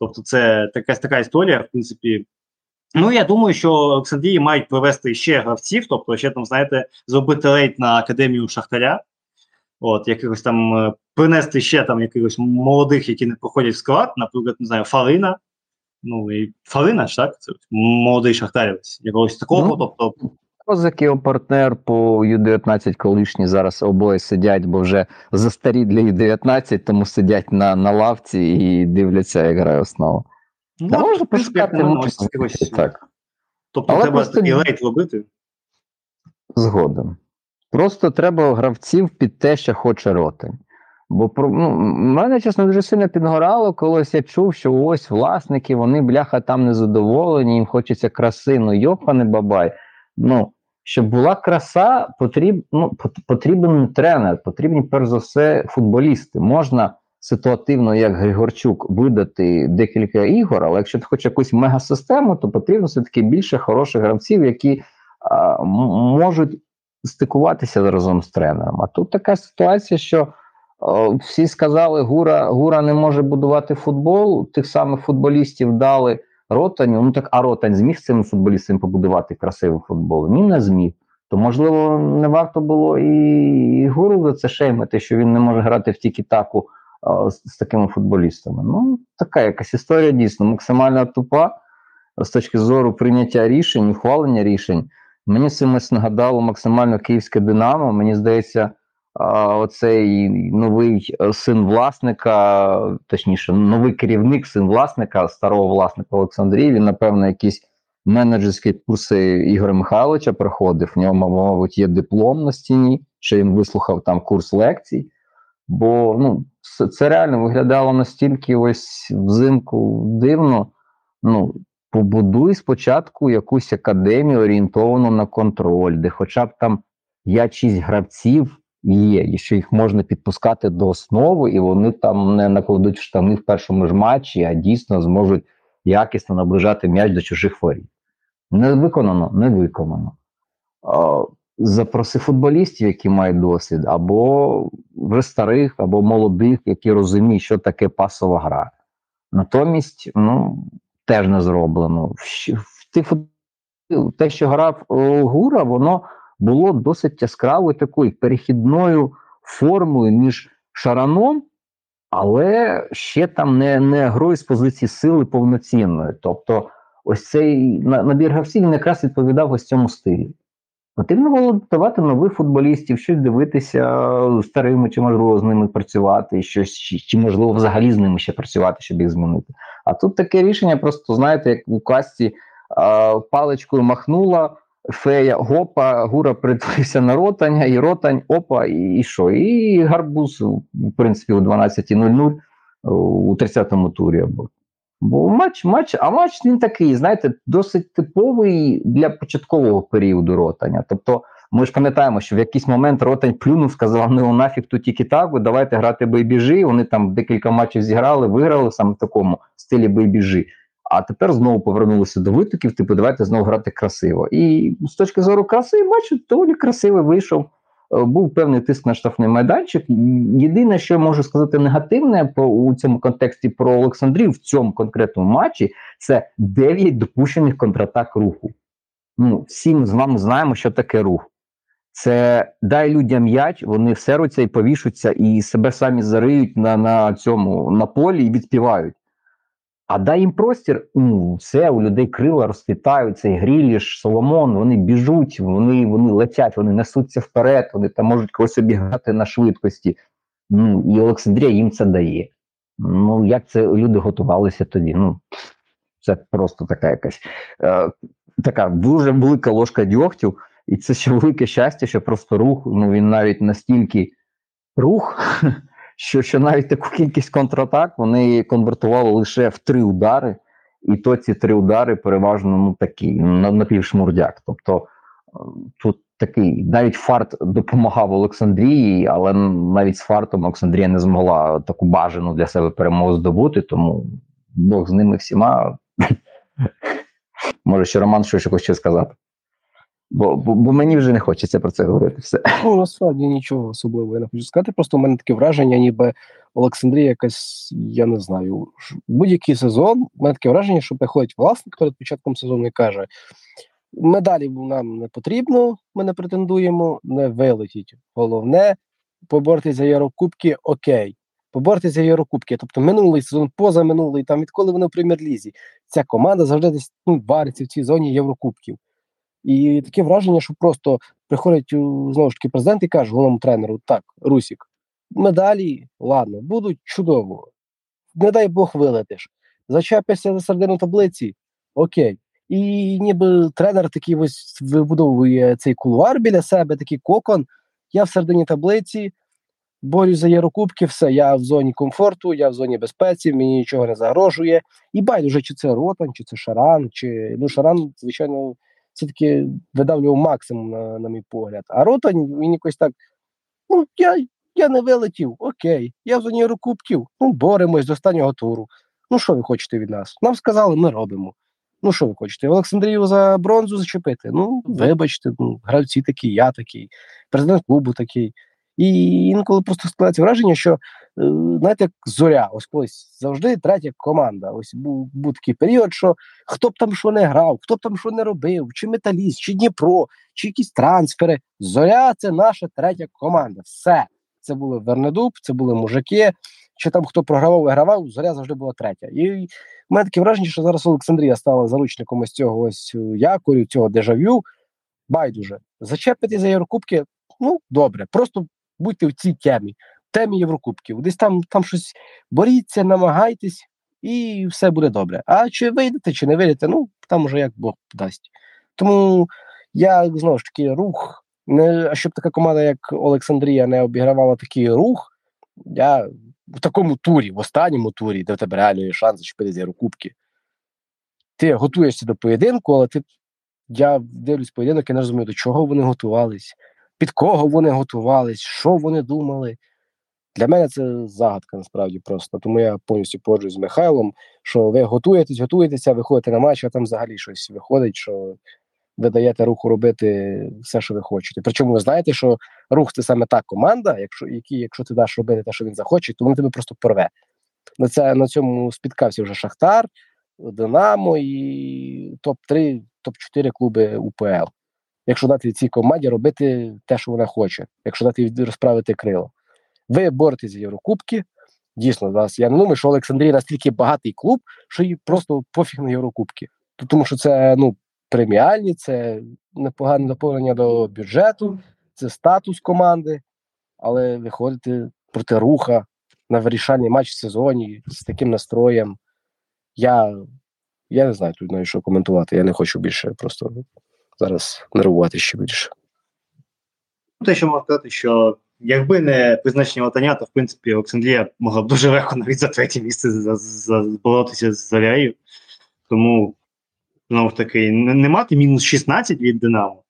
Тобто, це така така історія, в принципі. Ну, я думаю, що Олександрії мають привести ще гравців, тобто, ще там, знаєте, зробити рейд на академію Шахтаря, от, якихось там е, принести ще там якихось молодих, які не проходять в склад, наприклад, не знаю, Фарина. Ну і Фарина ж так, це молодий шахтарівець, якогось такого. Ну, тобто, Козак його партнер по U-19 колишні зараз обоє сидять, бо вже застарі для U-19, тому сидять на на лавці і дивляться, як грає основа. Ну, Та можна пошукати так. Тобто Але треба просто... такий рейд робити. Згодом. Просто треба гравців під те, що хоче Ротань. Бо ну, мене, чесно, дуже сильно підгорало, колись я чув, що ось власники, вони, бляха, там незадоволені, їм хочеться краси, ну йопане бабай. Ну, щоб була краса, потріб, ну, потрібен тренер, потрібні перш за все футболісти. Можна ситуативно, як Григорчук, видати декілька ігор, але якщо ти хочеш якусь мегасистему, то потрібно все-таки більше хороших гравців, які а, можуть стикуватися разом з тренером. А тут така ситуація, що всі сказали, Гура, Гура не може будувати футбол, тих самих футболістів дали. Ротаню, ну так а Ротань зміг цим футболістом побудувати красивий футбол? Ні, не зміг. То, можливо, не варто було і, і гуру за це шеймити, що він не може грати в тікі-таку з, з такими футболістами. Ну, така якась історія дійсно максимально тупа з точки зору прийняття рішень, ухвалення рішень. Мені цимось нагадало максимально київське Динамо. Мені здається, оцей новий е, син власника, точніше, новий керівник, син власника, старого власника Олександрії, він, напевно, якийсь менеджерські курси Ігоря Михайловича проходив. В ньому, мабуть, є диплом на стіні, що він вислухав там курс лекцій. Бо ну, це реально виглядало настільки ось взимку дивно. Ну, побудуй спочатку якусь академію орієнтовану на контроль, де хоча б там 5-6 гравців є, і що їх можна підпускати до основи, і вони там не накладуть штани в першому ж матчі, а дійсно зможуть якісно наближати м'яч до чужих воріт. Не виконано, не виконано. Запроси футболістів, які мають досвід, або вже старих, або молодих, які розуміють, що таке пасова гра. Натомість, ну, теж не зроблено. В, в тих, Те, що грав Гура, воно було досить яскравою такою перехідною формою між шараном, але ще там не не грою з позиції сили повноцінної. Тобто, ось цей набір гравців якраз відповідав ось цьому стилі. Потрібно було давати нових футболістів, щось дивитися старими, чи можливо з ними працювати, щось, чи, можливо взагалі з ними ще працювати, щоб їх змінити. А тут таке рішення, просто знаєте, як у касті паличкою махнула, фея гопа, гура притворився на ротання, і ротань, опа, і, і що? І гарбуз, в принципі, у 12.00 у 30-му турі. Бо матч, матч, а матч він такий, знаєте, досить типовий для початкового періоду ротання. Тобто, ми ж пам'ятаємо, що в якийсь момент ротань плюнув, сказав, ну нафіг тут тільки так, давайте грати бейбіжі. Вони там декілька матчів зіграли, виграли саме в такому стилі бейбіжі. А тепер знову повернулися до витоків, типу, давайте знову грати красиво. І з точки зору краси, бачу, доволі красивий вийшов. Е, був певний тиск на штрафний майданчик. Єдине, що я можу сказати негативне по у цьому контексті про Олександрів в цьому конкретному матчі, це 9 допущених контратак руху. Ну, Всі ми з вами знаємо, що таке рух. Це дай людям м'яч, вони всеруться і повішуться, і себе самі зариють на на цьому на полі і відпівають. А дай їм простір, ну, все, у людей крила розквітають, цей Гріліш, Соломон, вони біжуть, вони вони летять, вони несуться вперед, вони там можуть когось обігати на швидкості. Ну, І Олександрія їм це дає. Ну, як це люди готувалися тоді? Ну, Це просто така якась е, така дуже велика ложка дьогтю, і це ще велике щастя, що просто рух, ну він навіть настільки рух що що навіть таку кількість контратак вони конвертували лише в три удари, і то ці три удари переважно ну такі напівшмурдяк. Тобто е, тут такий навіть фарт допомагав Олександрії, але навіть з фартом Олександрія не змогла таку бажану для себе перемогу здобути, тому Бог з ними всіма. Може, ще Роман щось хоче сказати. Бо, бо бо, мені вже не хочеться про це говорити. все. Ну, насправді нічого особливого я не хочу сказати. Просто у мене таке враження, ніби Олександрія якась, я не знаю, будь-який сезон, у мене таке враження, що приходить власник перед початком сезону і каже: медалі нам не потрібно, ми не претендуємо, не вилетіть. Головне, поборти за Єврокубки, окей. Поборти за Єврокубки. Тобто минулий сезон, позаминулий, там відколи вони в прем'єр-лізі, ця команда завжди десь ну, вариться в цій зоні Єврокубків. І таке враження, що просто приходить знову ж таки президент і каже головному тренеру: так, Русік, медалі, ладно, будуть чудово. Не дай Бог вилетиш. Зачепишся за середину таблиці, окей. І ніби тренер такий ось вибудовує цей кулуар біля себе, такий кокон. Я в середині таблиці, борюсь за Єврокубки, все, я в зоні комфорту, я в зоні безпеці, мені нічого не загрожує. І байдуже, чи це Ротан, чи це Шаран, чи ну Шаран, звичайно все-таки видавлював максимум, на на мій погляд. А Ротань він якось так. Ну, я я не вилетів, окей, я в зоні Єврокубків, ну, боремось до останнього туру. Ну, що ви хочете від нас? Нам сказали, ми робимо. Ну, що ви хочете? Олександрію за бронзу зачепити? Ну, вибачте, ну, гравці такі, я такий, президент клубу такий. І інколи просто складається враження, що знаєте, як зоря, ось колись завжди третя команда. Ось був був такий період, що хто б там що не грав, хто б там що не робив, чи Металіст, чи Дніпро, чи якісь трансфери. Зоря це наша третя команда. Все. Це були Вернедуб, це були мужики. Чи там хто програвав, вигравав, зоря завжди була третя. І в мене таке враження, що зараз Олександрія стала заручником ось цього ось якорю, цього дежавю. Байдуже. Зачепити за Єврокубки, ну добре, просто будьте в цій темі темі Єврокубків. Десь там там щось боріться, намагайтесь, і все буде добре. А чи вийдете, чи не вийдете, ну там уже як Бог дасть. Тому я знову ж таки рух. Не, щоб така команда, як Олександрія, не обігравала такий рух, я в такому турі, в останньому турі, де в тебе реально є шанс зачепити Єврокубки, ти готуєшся до поєдинку, але ти я дивлюсь поєдинок і не розумію, до чого вони готувались, під кого вони готувались, що вони думали. Для мене це загадка насправді просто. Тому я повністю погоджуюсь з Михайлом, що ви готуєтесь, готуєтеся, виходите на матч, а там взагалі щось виходить, що ви даєте руху робити все, що ви хочете. Причому ви знаєте, що рух це саме та команда, якщо які, якщо ти даш робити те, що він захоче, то він тебе просто порве. На це на цьому спіткався вже Шахтар, Динамо і топ-3, топ-4 клуби УПЛ. Якщо дати цій команді робити те, що вона хоче, якщо дати розправити крило. Ви боретесь за Єврокубки. Дійсно, вас я не думаю, що Олександрія настільки багатий клуб, що їй просто пофіг на Єврокубки. Тому що це ну, преміальні, це непогане доповнення до бюджету, це статус команди, але виходити проти руха на вирішальний матч в сезоні з таким настроєм. Я я не знаю тут навіть що коментувати. Я не хочу більше просто зараз нервувати ще більше. Те, що можна сказати, що якби не призначення Латаня, то в принципі Олександрія могла б дуже легко навіть за третє місце боротися з Заряю. Тому, знову ж таки, не, не мати мінус 16 від Динамо,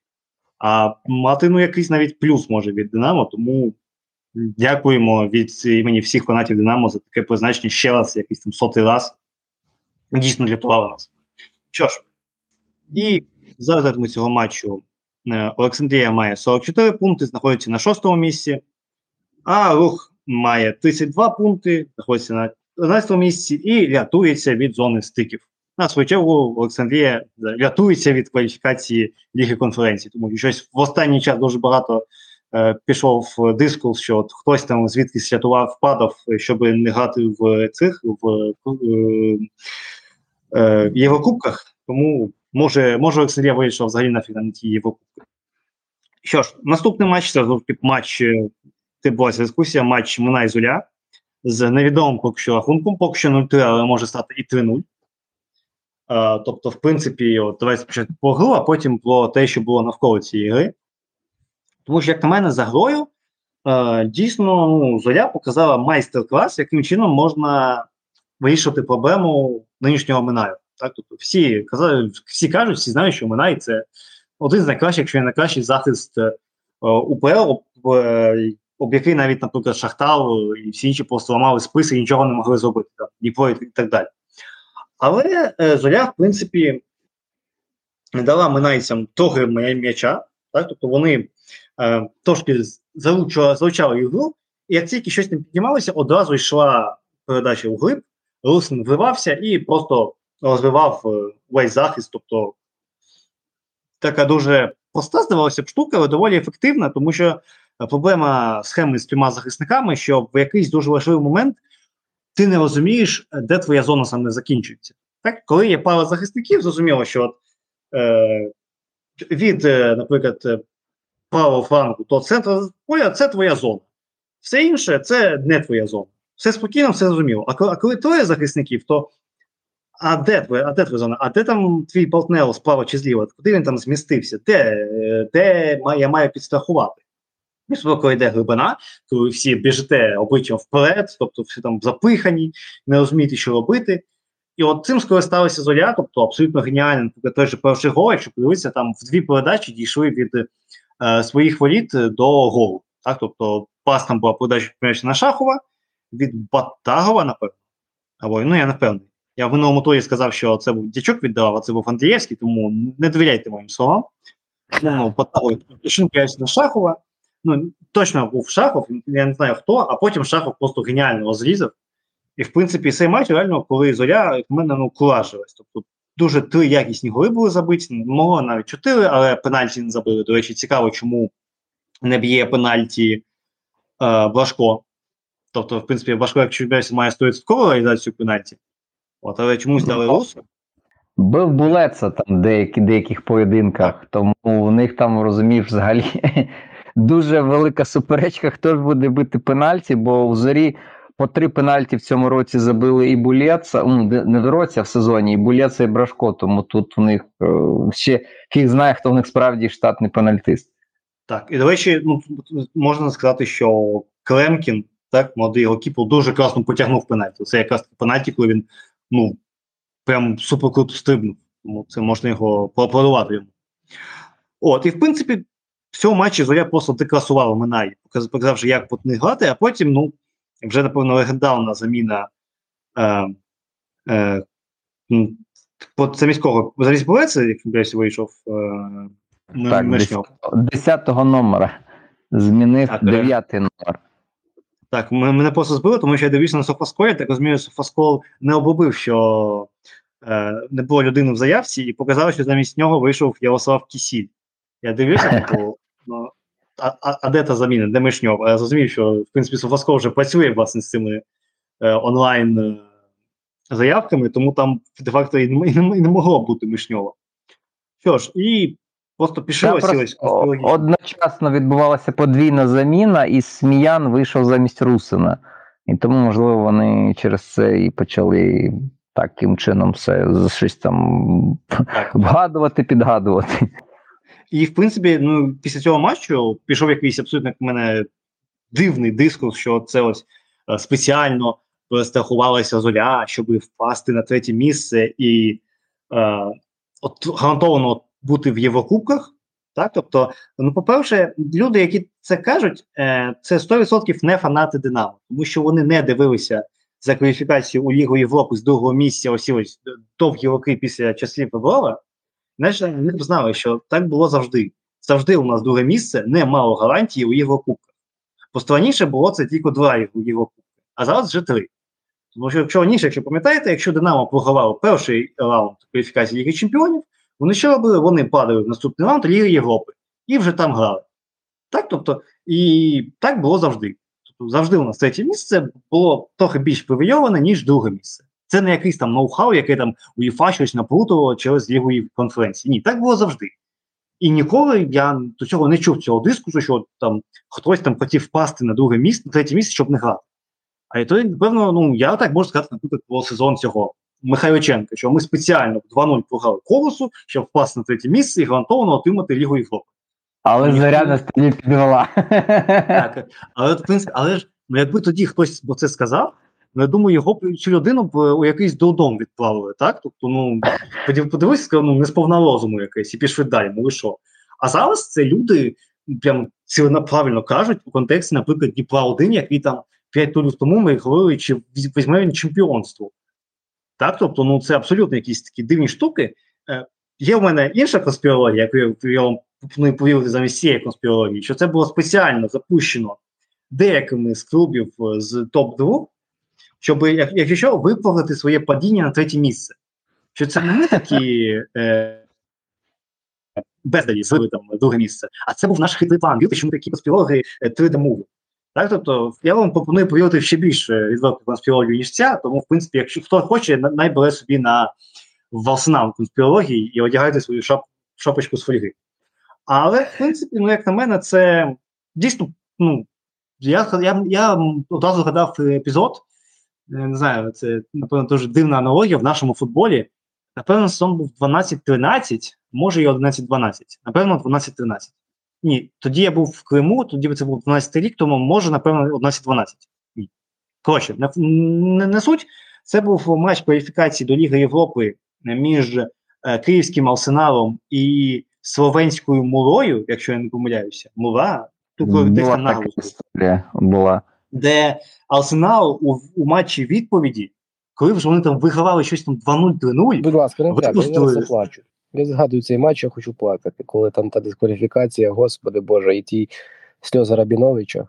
а мати ну, якийсь навіть плюс може від Динамо. Тому дякуємо від імені всіх фанатів Динамо за таке призначення ще раз, якийсь там сотий раз. Дійсно рятували нас. Що ж, і зараз ми цього матчу Олександрія має 44 пункти, знаходиться на шостому місці, а рух має 32 пункти, знаходиться на 11 місці і рятується від зони стиків. На свою чергу Олександрія рятується від кваліфікації Ліги конференції, тому що щось в останній час дуже багато е, пішов дискурс, що от хтось там звідкись рятував, впадав, щоб не грати в цих в е, е, Єврокубках. Тому Може, може Олександрія вийшов взагалі на на ті Єврокубки. Що ж, наступний матч це матч, е, ти була дискусія, матч Мина і Зуля з невідомим поки що рахунком, поки що 0-3, але може стати і 3-0. А, тобто, в принципі, от, давай спочатку про гру, а потім про те, що було навколо цієї гри. Тому що, як на мене, за грою а, дійсно ну, Зоря показала майстер-клас, яким чином можна вирішувати проблему нинішнього Минаю. Так, тобто всі всі кажуть, всі знають, що Минай це один з найкращих, якщо не найкращий захист е, УПЛ, е, об який навіть, наприклад, Шахтар і всі інші просто ламали списи і нічого не могли зробити, там, Дніпро і так далі. Але е, Зоря, в принципі, дала минайцям трохи м'яча, так, тобто вони е, трошки залучали ігру, і як тільки щось не піднімалося, одразу йшла передача у глиб, Русин вливався і просто розвивав е, весь захист. Тобто така дуже проста, здавалося б, штука, але доволі ефективна, тому що е, проблема схеми з трьома захисниками, що в якийсь дуже важливий момент ти не розумієш, де твоя зона саме закінчується. Так, Коли є пара захисників, зрозуміло, що от, е, від, е, наприклад, правого флангу до центру поля це твоя зона. Все інше це не твоя зона. Все спокійно, все зрозуміло. А коли, а коли троє захисників, то а де твоя, а де твоя зона? А де там твій партнер справа чи зліва? Куди він там змістився? Де де я маю підстрахувати? коли йде глибина, коли всі біжите обличчям вперед, тобто всі там запихані, не розумієте, що робити. І от цим скористалися зоря, тобто абсолютно геніально, наприклад, той же перший гол, якщо подивитися, там в дві передачі дійшли від е, своїх воріт до голу. Так, тобто пас там була передача на Шахова від Батагова, напевно. Або ну я не певний. Я в минулому турі сказав, що це був дячок віддавав, а це був Андрієвський, тому не довіряйте моїм словам. Ну, на Шахова. Ну, точно був Шахов, я не знаю хто, а потім Шахов просто геніально розрізав. І, в принципі, цей матч реально, коли зоря, як в мене ну, куражилась. Тобто дуже три якісні голи були забиті, могло навіть чотири, але пенальті не забили. До речі, цікаво, чому не б'є пенальті е, Блашко. Тобто, в принципі, Блашко, якщо має 100% реалізацію пенальті. От, але чомусь дали русу. Бив булеца там деякі, деяких поєдинках, тому в них там розумів взагалі дуже велика суперечка, хто ж буде бити пенальті, бо у зорі по три пенальті в цьому році забили і Булєца, ну, не в році, а в сезоні, і Булєца, і Брашко. Тому тут у них е, ще фіг знає, хто в них справді штатний пенальтист. Так, і до речі, ну можна сказати, що Клемкін, так, молодий голкіпер, дуже класно потягнув пенальті. Це якраз пенальті, коли він ну, прям супер круто стрибнув. Тому це можна його поаплодувати йому. От, і в принципі, в цьому матчі Зоря просто декласувала Минай, показавши, як по них грати, а потім, ну, вже, напевно, легендарна заміна е, е, по замість Булеца, як він вийшов е, так, Мишньов. 10-го номера. Змінив так, 9 номер. Так, мене просто збило, тому що я дивився на Софасколі, так розумію, Софаскол не обробив, що е, не було людини в заявці, і показав, що замість нього вийшов Ярослав Кісіль. Я дивився, типу, ну, а, а, а де та заміна, де Мишньов? А я зрозумів, що в принципі Софаскол вже працює власне з цими е, онлайн е, заявками, тому там де-факто і не, і не могло бути Мишньова. Що ж, і просто пішли сілись. Одночасно відбувалася подвійна заміна, і Сміян вийшов замість Русина. І тому, можливо, вони через це і почали таким чином все щось там так. вгадувати, підгадувати. І, в принципі, ну, після цього матчу пішов якийсь абсолютно як мене дивний дискурс, що це ось е, спеціально перестрахувалася зоря, щоб впасти на третє місце і е, от гарантовано бути в Єврокубках. Так, тобто, ну, по-перше, люди, які це кажуть, е, це 100% не фанати Динамо, тому що вони не дивилися за кваліфікацію у Лігу Європи з другого місця, ось довгі роки після часів Феврова. Знаєш, вони б знали, що так було завжди. Завжди у нас друге місце не мало гарантії у Єврокубках. Просто раніше було це тільки два у Єврокубках, а зараз вже три. Тому що, якщо раніше, якщо пам'ятаєте, якщо Динамо програвало перший раунд кваліфікації Ліги Чемпіонів, вони що робили? Вони падали в наступний раунд Ліги Європи і вже там грали. Так, тобто, і так було завжди. Тобто, завжди у нас третє місце було трохи більш привільоване, ніж друге місце. Це не якийсь там ноу-хау, яке там УЄФА щось наплутувало через лігові конференції. Ні, так було завжди. І ніколи я до цього не чув цього дискусу, що там хтось там хотів впасти на друге місце, на третє місце, щоб не грати. А то, напевно, ну я так можу сказати, наприклад, про сезон цього Михайличенка, що ми спеціально 2-0 програли колосу, щоб впасти на третє місце і гарантовано отримати Лігу Європи. Але заря на тоді підвела. Так, але в принципі, але ж ну, якби тоді хтось це сказав, Ну, я думаю, його цю людину б у якийсь додом відправили, так? Тобто, ну подивись, ну не сповна розуму якесь і пішли далі. Ну ви що? А зараз це люди прям ціленаправильно кажуть у контексті, наприклад, Дніпра 1 який там 5 турів тому ми говорили, чи візьме він чемпіонство. Так, тобто, ну це абсолютно якісь такі дивні штуки. Е, Є в мене інша конспірологія, яку я вам пропоную повірити замість цієї конспірології, що це було спеціально запущено деякими з клубів е, з топ-2 щоб, якщо що, виправдати своє падіння на третє місце. Що це не ми такі е, бездарі звели там друге місце, а це був наш хитрий план. Вірте, що ми такі конспірологи 3D мови. Так, тобто я вам пропоную повірити ще більше відверту конспірологію, ніж ця, тому, в принципі, якщо хто хоче, найбере собі на валсинам конспірології і одягайте свою шап, шапочку з фольги. Але, в принципі, ну, як на мене, це дійсно, ну, я я, я одразу згадав епізод, не знаю, це напевно дуже дивна аналогія в нашому футболі. Напевно, сон був 12-13, може і 11-12. Напевно, 12-13. Ні, тоді я був в Криму, тоді це був 12 рік, тому може, напевно, 11-12. Ні. Коротше, не, не, не суть. Це був матч кваліфікації до Ліги Європи між е, Київським арсеналом і Словенською Мурою, якщо я не помиляюся. Мура, тут була така була де Арсенал у, у матчі відповіді, коли вже вони там вигравали щось там 2-0-3-0. Будь ласка, не треба, я заплачу. Я згадую цей матч, я хочу плакати, коли там та дискваліфікація, господи Боже, і ті сльози Рабіновича.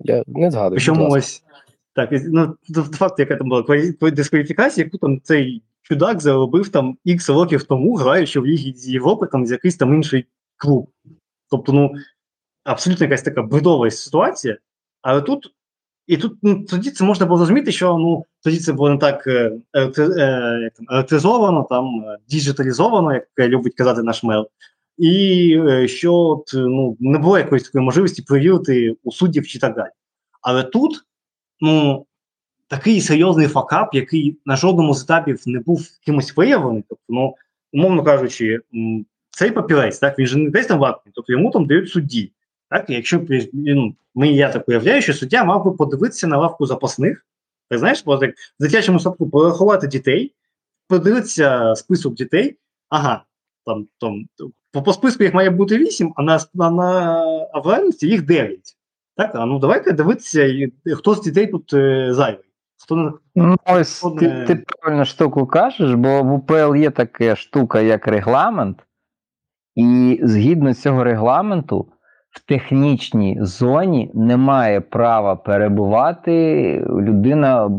Я не згадую. Чому ось так, ну факт, яка там була дискваліфікація, яку там цей чудак заробив там ікс років тому, граючи в Лігі з Європи, там з якийсь там інший клуб. Тобто, ну абсолютно якась така бредова ситуація. Але тут і тут ну, тоді це можна було зрозуміти, що ну тоді це було не так е, е, е електризовано, там е, діджиталізовано, як любить казати наш мел, і е, що от, ну, не було якоїсь такої можливості перевірити у суддів чи так далі. Але тут, ну такий серйозний факап, який на жодному з етапів не був кимось виявлений. Тобто, ну, умовно кажучи, цей папірець, так, він же не десь там ватний, тобто йому там дають судді. Так, Якщо ну, ми, я так уявляю, що суддя мав би подивитися на лавку запасних, так знаєш, от як в дитячому садку порахувати дітей, подивитися список дітей, ага, там там по, по списку їх має бути 8, а на на, на а в реальності їх 9. Так, а ну давайте дивитися, хто з дітей тут е, зайвий. Хто не, ну, ось хто ти, не... ти правильно штуку кажеш, бо в УПЛ є така штука, як регламент, і згідно цього регламенту, в технічній зоні не має права перебувати людина,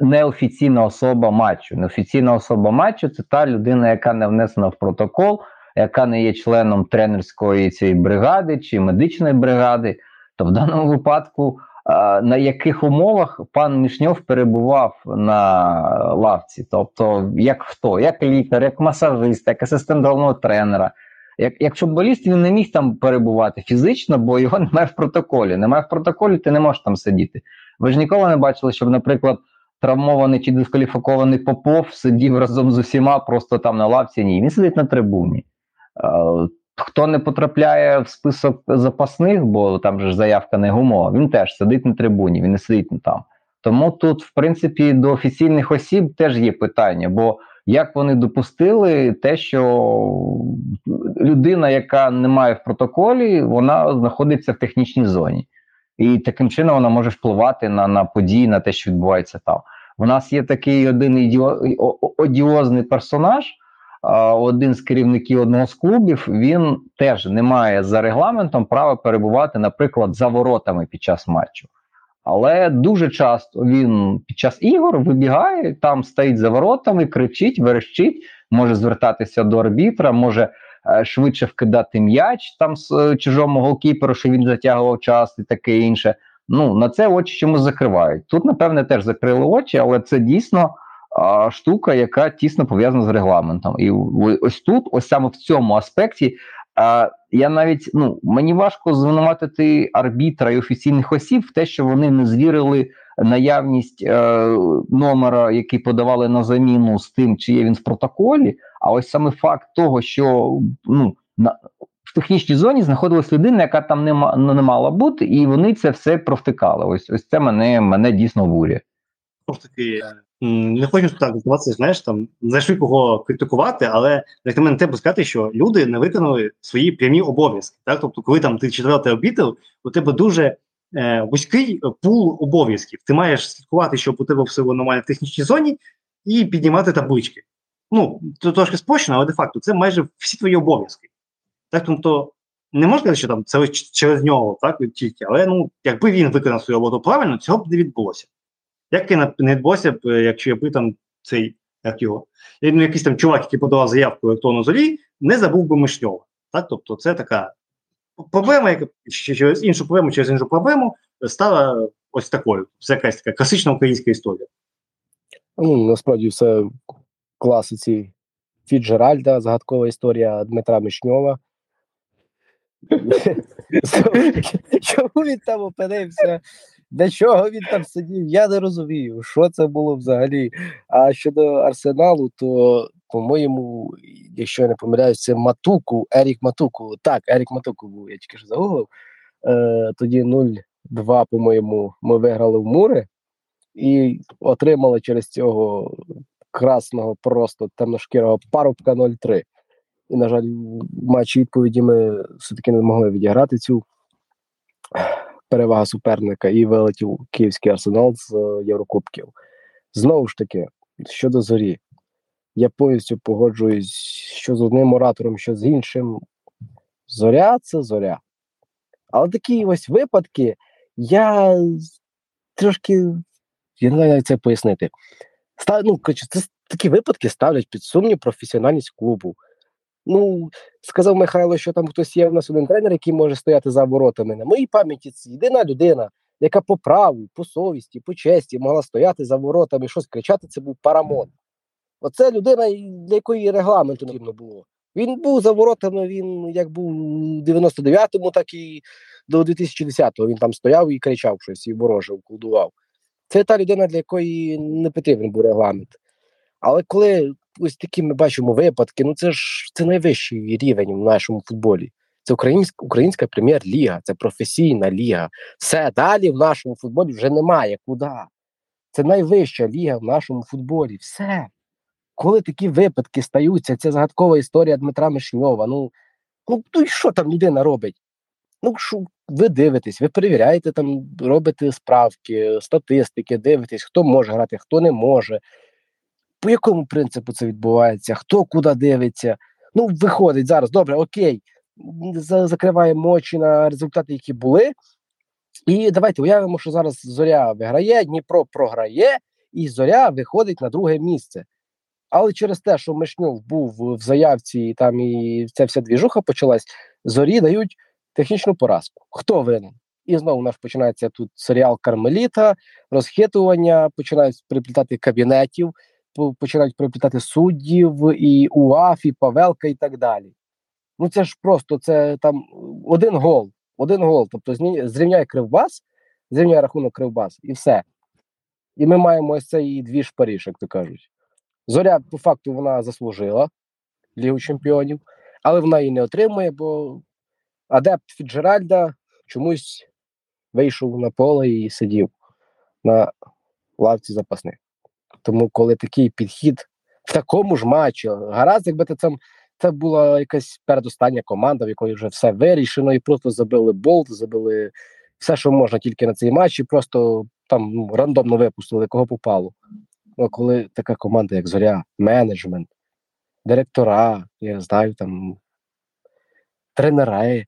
неофіційна особа матчу. Неофіційна особа матчу це та людина, яка не внесена в протокол, яка не є членом тренерської цієї бригади чи медичної бригади. То в даному випадку, на яких умовах пан Мішньов перебував на лавці? Тобто, як хто, як лікар, як масажист, як асистент головного тренера. Як як футболіст він не міг там перебувати фізично, бо його немає в протоколі. Немає в протоколі, ти не можеш там сидіти. Ви ж ніколи не бачили, щоб, наприклад, травмований чи дискваліфікований Попов сидів разом з усіма просто там на лавці. Ні, він сидить на трибуні. Хто не потрапляє в список запасних, бо там же заявка не гумова, він теж сидить на трибуні, він не сидить там. Тому тут, в принципі, до офіційних осіб теж є питання. бо як вони допустили те, що людина, яка не має в протоколі, вона знаходиться в технічній зоні, і таким чином вона може впливати на на події, на те, що відбувається там. У нас є такий один ідіо... одіозний персонаж, один з керівників одного з клубів. Він теж не має за регламентом права перебувати, наприклад, за воротами під час матчу. Але дуже часто він під час ігор вибігає, там стоїть за воротами, кричить, верещить, може звертатися до арбітра, може е, швидше вкидати м'яч там з е, чужому голкіперу, що він затягував час і таке інше. Ну на це очі чомусь закривають. Тут, напевне, теж закрили очі, але це дійсно а, штука, яка тісно пов'язана з регламентом. І ось тут, ось саме в цьому аспекті, Я навіть ну мені важко звинуватити арбітра і офіційних осіб в те, що вони не звірили наявність е, номера, який подавали на заміну з тим, чи є він в протоколі. А ось саме факт того, що ну на в технічній зоні знаходилась людина, яка там не, не мала бути, і вони це все провтикали. Ось ось це мене мене дійсно бурює. Таки не хочу так здаватися, знаєш, там знайшли кого критикувати, але як на мене треба сказати, що люди не виконали свої прямі обов'язки. Так, тобто, коли там ти четвертий обітел, у тебе дуже е, вузький пул обов'язків. Ти маєш слідкувати, щоб у тебе все було нормально в технічній зоні, і піднімати таблички. Ну, це трошки спочно, але де-факто це майже всі твої обов'язки. Так, тобто не можна сказати, що там це через нього, так тільки, але ну, якби він виконав свою роботу правильно, цього б не відбулося. Як не відбулося б, е, якщо якби там цей як його, ну, якийсь там чувак, який подавав заявку електронну зорі, не забув би Мишньова. Так? Тобто це така проблема, яка через іншу проблему, через іншу проблему стала ось такою. Це якась така класична українська історія. Ну, Насправді все класиці Фіджеральда, загадкова історія Дмитра Мишньова. Чому він там опинився? Для чого він там сидів? Я не розумію, що це було взагалі. А щодо арсеналу, то, по-моєму, якщо я не помиляюсь, це Матуку, Ерік Матуку. Так, Ерік Матуку був, я тільки що загуглив. Е, Тоді 0-2, по-моєму, ми виграли в Мури і отримали через цього красного, просто темношкірого парубка 0-3. І, на жаль, в матчі відповіді ми все-таки не могли відіграти цю перевага суперника і вилетів київський арсенал з е, Єврокубків. Знову ж таки, щодо зорі, я повністю погоджуюсь, що з одним оратором, що з іншим. Зоря це зоря. Але такі ось випадки, я трошки я не знаю, як це пояснити. Став, ну, це Такі випадки ставлять під сумнів професіональність клубу. Ну, сказав Михайло, що там хтось є в нас один тренер, який може стояти за воротами. На моїй пам'яті це єдина людина, яка по праву, по совісті, по честі могла стояти за воротами, щось кричати, це був Парамон. Оце людина, для якої регламенту потрібно було. Він був за воротами, він як був у 99-му, так і до 2010-го він там стояв і кричав щось, і ворожив, колдував. Це та людина, для якої не потрібен був регламент. Але коли ось такі ми бачимо випадки, ну це ж це найвищий рівень в нашому футболі. Це українська українська прем'єр-ліга, це професійна ліга. Все далі в нашому футболі вже немає куди. Це найвища ліга в нашому футболі. Все. Коли такі випадки стаються, це загадкова історія Дмитра Мишньова. Ну, ну, ну і що там людина робить? Ну, що ви дивитесь, ви перевіряєте там, робите справки, статистики, дивитесь, хто може грати, хто не може. По якому принципу це відбувається, хто куди дивиться. Ну, виходить зараз, добре, окей, закриваємо очі на результати, які були. І давайте уявимо, що зараз Зоря виграє, Дніпро програє, і Зоря виходить на друге місце. Але через те, що Мишньов був в заявці, і там і ця вся двіжуха почалась, зорі дають технічну поразку. Хто винен? І знову у нас починається тут серіал Кармеліта, розхитування, починають приплітати кабінетів, починають приплітати суддів, і УАФ, і Павелка, і так далі. Ну це ж просто це там один гол. Один гол. Тобто зрівняє Кривбас, зрівняє рахунок Кривбас, і все. І ми маємо ось цей дві Паріж, як то кажуть. Зоря, по факту, вона заслужила Лігу Чемпіонів, але вона її не отримує, бо адепт Фіджеральда чомусь вийшов на поле і сидів на лавці запасних. Тому, коли такий підхід в такому ж матчі, гаразд, якби це, це була якась передостання команда, в якої вже все вирішено, і просто забили болт, забили все, що можна тільки на цей матч, і просто там ну, рандомно випустили, кого попало. Ну, коли така команда, як Зоря, менеджмент, директора, я знаю, там тренери,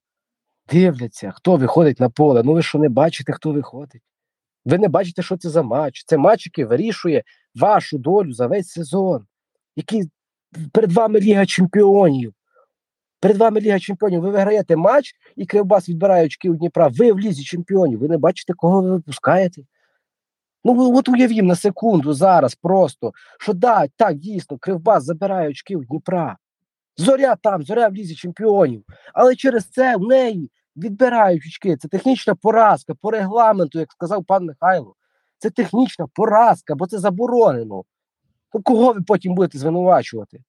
дивляться, хто виходить на поле. Ну ви що не бачите, хто виходить? Ви не бачите, що це за матч. Це матч, який вирішує вашу долю за весь сезон, який перед вами Ліга Чемпіонів. Перед вами Ліга Чемпіонів. Ви виграєте матч, і Кривбас відбирає очки у Дніпра. Ви в лізі чемпіонів. Ви не бачите, кого ви випускаєте. Ну, от уявім на секунду зараз просто, що да, так, дійсно, Кривбас забирає очки у Дніпра. Зоря там, зоря в лізі чемпіонів. Але через це в неї відбирають очки. Це технічна поразка по регламенту, як сказав пан Михайло. Це технічна поразка, бо це заборонено. Ну, Кого ви потім будете звинувачувати?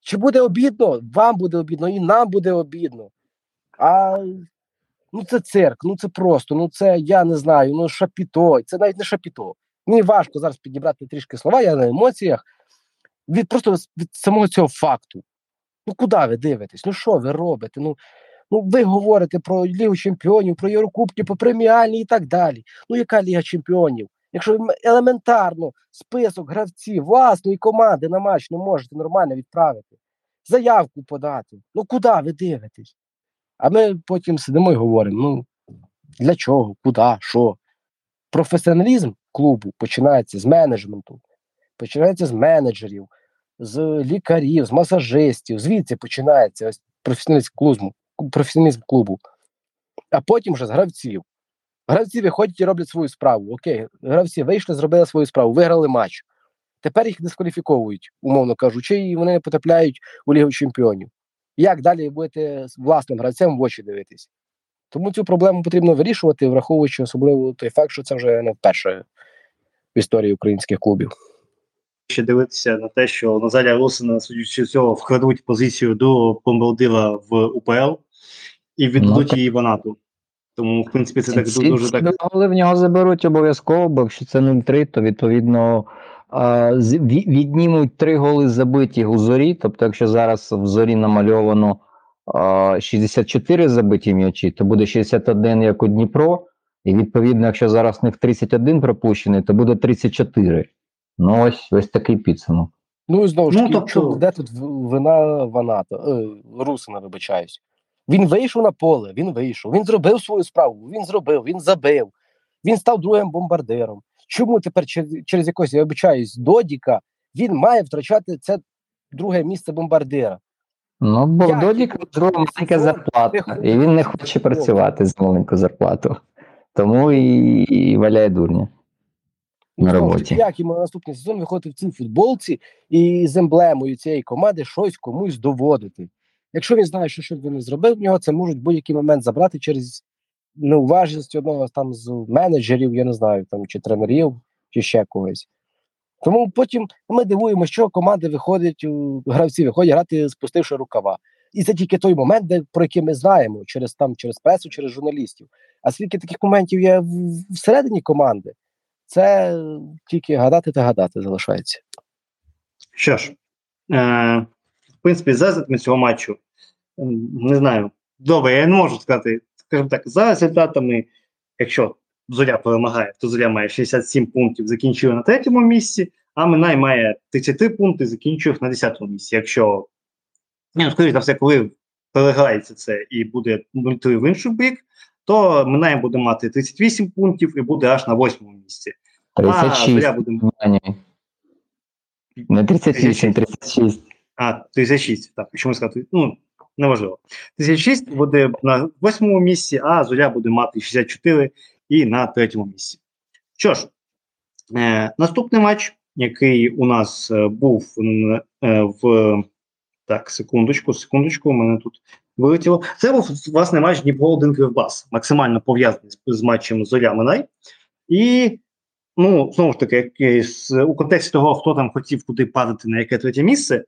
Чи буде обідно? Вам буде обідно, і нам буде обідно. А ну це цирк, ну це просто, ну це я не знаю, ну шапіто, це навіть не шапіто. Мені важко зараз підібрати трішки слова, я на емоціях. Від просто від самого цього факту. Ну куди ви дивитесь? Ну що ви робите? Ну ну ви говорите про Лігу Чемпіонів, про Єврокубки, про преміальні і так далі. Ну, яка Ліга Чемпіонів? Якщо ви елементарно список гравців власної команди на матч не можете нормально відправити, заявку подати, ну куди ви дивитесь? А ми потім сидимо і говоримо: ну для чого, куди, що? Професіоналізм клубу починається з менеджменту, починається з менеджерів, з лікарів, з масажистів. Звідси починається ось професіоналізм клубу, професіоналізм клубу, а потім вже з гравців. Гравці виходять і роблять свою справу. Окей, гравці вийшли, зробили свою справу, виграли матч. Тепер їх дискваліфіковують, умовно кажучи, і вони не потрапляють у Лігу Чемпіонів. Як далі будете власним гравцем в очі дивитись? Тому цю проблему потрібно вирішувати, враховуючи особливо той факт, що це вже не вперше в історії українських клубів. Ще дивитися на те, що Назарія Русина, судячи цього, вкрадуть позицію до Помбалдила в УПЛ і віддадуть ну, її Ванату. Тому, в принципі, це так Ці дуже так. Голи в нього заберуть обов'язково, бо якщо це 0-3, то відповідно віднімуть три голи забиті у зорі. Тобто, якщо зараз в зорі намальовано 64 забиті м'ячі, то буде 61 як у Дніпро. І відповідно, якщо зараз у них 31 пропущений, то буде 34. Ну, ось ось такий підсумок. Ну і знову ж таки, ну, тобто... де тут вина Ваната, е, Русина, вибачаюсь. Він вийшов на поле, він вийшов, він зробив свою справу, він зробив, він забив, він став другим бомбардиром. Чому тепер через якось, я обичаюсь, Додіка він має втрачати це друге місце бомбардира? Ну, бо в Додіка друга маленька зарплата, і він не хоче працювати з маленькою зарплатою. Тому і, і валяє дурня. На роботі. Як йому наступний сезон виходити в цій футболці і з емблемою цієї команди щось комусь доводити. Якщо він знає, що що він зробив, в нього це можуть будь-який момент забрати через неуважність одного там з менеджерів, я не знаю, там чи тренерів, чи ще когось. Тому потім ми дивуємо, що команди виходять, гравці виходять грати, спустивши рукава. І це тільки той момент, де, про який ми знаємо через там, через пресу, через журналістів. А скільки таких моментів є всередині команди, це тільки гадати та гадати залишається. Що ж, е, принципі, за результатами цього матчу, не знаю, добре, я не можу сказати, скажімо так, за результатами, якщо Зоря перемагає, то Зоря має 67 пунктів, закінчує на третьому місці, а Минай має 33 пункти, закінчує на 10-му місці. Якщо, ну, скоріше за все, коли переграється це і буде 0-3 в інший бік, то Минай буде мати 38 пунктів і буде аж на 8-му місці. 36. А, буде... Не 38, 36. А, 36, так, що ми сказати, ну, неважливо. 36 буде на 8-му місці, а Зоря буде мати 64 і на третьому місці. Що ж, е, наступний матч, який у нас е, був е, в. Так, секундочку, секундочку, у мене тут вилетіло. Це був власне матч Дніпро 1 Кривбас, максимально пов'язаний з, з матчем Зоря Минай. І, ну, знову ж таки, у контексті того, хто там хотів куди падати на яке третє місце,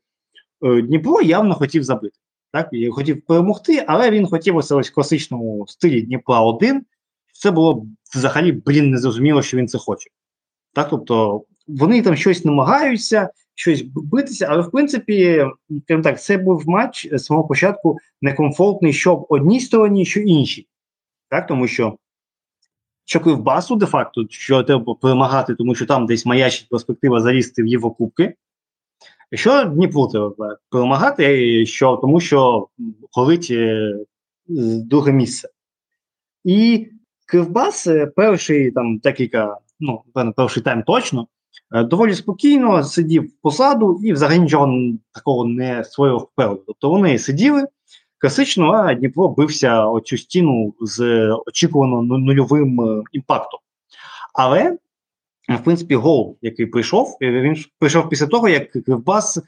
Дніпро явно хотів забити. Так, і хотів перемогти, але він хотів ось ось класичному стилі Дніпра 1 це було взагалі, блін, незрозуміло, що він це хоче. Так, тобто вони там щось намагаються, щось битися, але в принципі, так, це був матч з самого початку некомфортний, що в одній стороні, що іншій. Так, тому що що Кривбасу, де-факто, що треба перемагати, тому що там десь маячить перспектива залізти в Єврокубки. Що Дніпру треба перемагати, що, тому що горить е, друге місце. І Кривбас е, перший там декілька, ну перший тайм точно, е, доволі спокійно сидів посаду і взагалі нічого такого не свого вперед. Тобто вони сиділи класично, а Дніпро бився оцю стіну з очікувано нульовим е, імпактом. Але, в принципі, гол, який прийшов, він прийшов після того, як Кривбас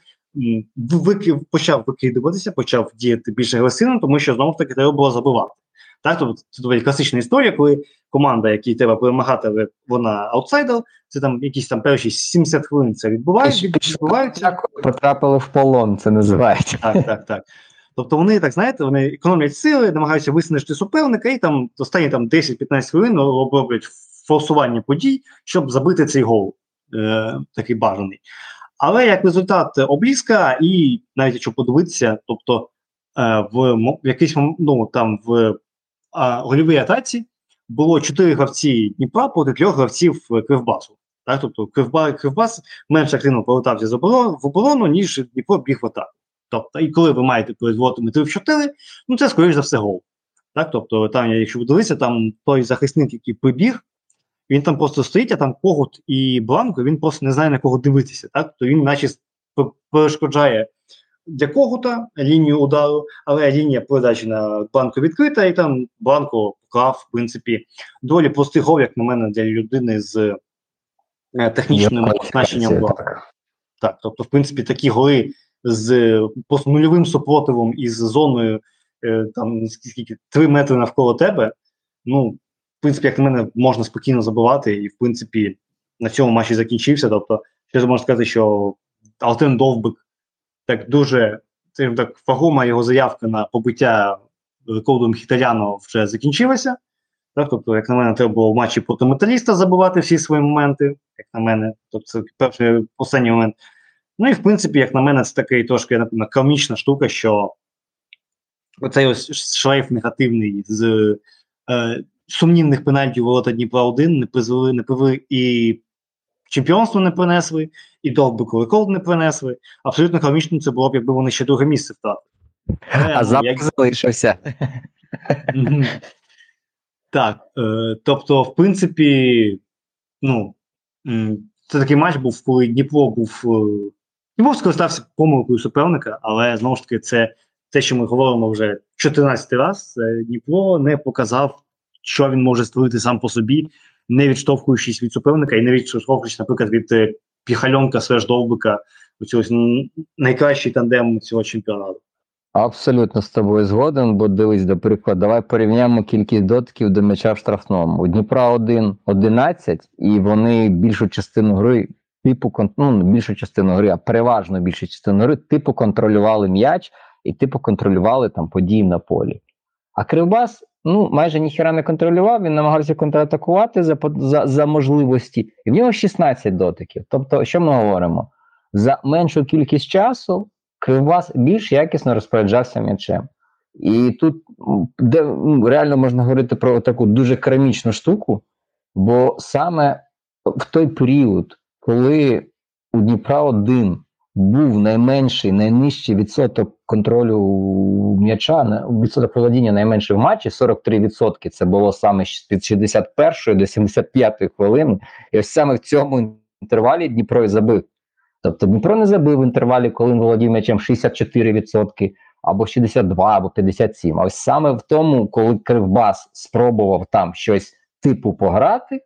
викив, почав викидуватися, почав діяти більш агресивно, тому що знову ж таки треба було забивати. Так, тобто це доволі класична історія, коли команда, якій треба перемагати, але вона аутсайдер, це там якісь там перші 70 хвилин це відбувається. відбуваються. Потрапили в полон, це називається. Так, так, так. Тобто вони так знаєте, вони економлять сили, намагаються виснажити суперника, і там останні там 10-15 хвилин роблять форсування подій, щоб забити цей гол, е, такий бажаний. Але як результат облізка, і навіть якщо подивитися, тобто е, в, в якийсь ну, там в гольовій атаці було чотири гравці Дніпра проти трьох гравців Кривбасу. Так? Тобто Кривба, Кривбас менш активно повертався з в оборону, ніж Дніпро біг в атаку. Тобто, і коли ви маєте перед воротами 3 в 4, ну це, скоріш за все, гол. Так? Тобто, там, якщо ви дивитися, там той захисник, який прибіг, він там просто стоїть, а там когут і бланко, він просто не знає на кого дивитися. Так? То він, наче, перешкоджає для когута лінію удару, але лінія передачі на банку відкрита, і там банко поклав, в принципі, доволі простий гол, як на мене, для людини з е, технічним оснащенням. Так. так, тобто, в принципі, такі голи з просто нульовим супротивом і з зоною е, там скільки 3 метри навколо тебе. Ну, в принципі, як на мене, можна спокійно забивати, і в принципі на цьому матчі закінчився. Тобто, ще можна сказати, що Алтен Довбик так дуже так, фагума його заявка на побиття рекордом Хітаряно вже закінчилася. Так, Тобто, як на мене, треба було в матчі проти металіста забивати всі свої моменти, як на мене, тобто це перший останній момент. Ну і в принципі, як на мене, це такий трошки напевно, комічна штука, що оцей ось шлейф негативний з е, сумнівних пенальтів ворота Дніпра 1 не призвели, не привели і чемпіонство не принесли, і довбику рекорд не принесли. Абсолютно комічно це було б, якби вони ще друге місце втратили. А запах як... залишився. Так. Е, тобто, в принципі, ну, це такий матч був, коли Дніпро був. Е, Дніпро скористався помилкою суперника, але знову ж таки, це те, що ми говоримо вже 14 раз. Дніпро не показав, що він може створити сам по собі не відштовхуючись від суперника і не відштовхуючись, наприклад, від е, Піхальонка Свеж Довбика, цього найкращий тандем цього чемпіонату. Абсолютно з тобою згоден, бо дивись, до прикладу, давай порівняємо кількість дотиків до м'яча в штрафному. У Дніпра 1 11, і вони більшу частину гри, типу ну, більшу частину гри, а переважно більшу частину гри, типу контролювали м'яч і типу контролювали там події на полі. А Кривбас ну, майже ніхіра не контролював, він намагався контратакувати за за, за можливості, і в нього 16 дотиків. Тобто, що ми говоримо? За меншу кількість часу Кривбас більш якісно розпоряджався м'ячем. І тут де ну, реально можна говорити про таку дуже керамічну штуку, бо саме в той період, коли у Дніпра 1 був найменший, найнижчий відсоток контролю м'яча, відсоток володіння найменший в матчі 43%. Це було саме з 61 до 75 хвилини. І ось саме в цьому інтервалі Дніпро і забив. Тобто Дніпро не забив в інтервалі, коли він володів м'ячем 64%, або 62, або 57. А ось саме в тому, коли Кривбас спробував там щось типу пограти,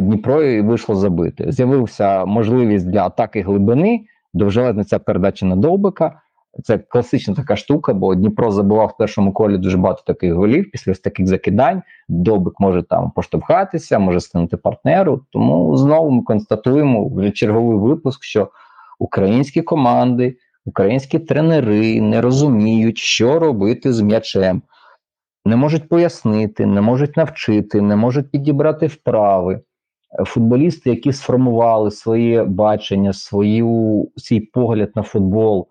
Дніпро вийшло забити. З'явився можливість для атаки глибини, довжелезна ця передача на Довбика. Це класична така штука, бо Дніпро забував в першому колі дуже багато таких голів після ось таких закидань. Довбик може там поштовхатися, може станути партнеру. Тому знову ми констатуємо вже черговий випуск, що українські команди, українські тренери не розуміють, що робити з м'ячем, не можуть пояснити, не можуть навчити, не можуть підібрати вправи. Футболісти, які сформували своє бачення, свою свій погляд на футбол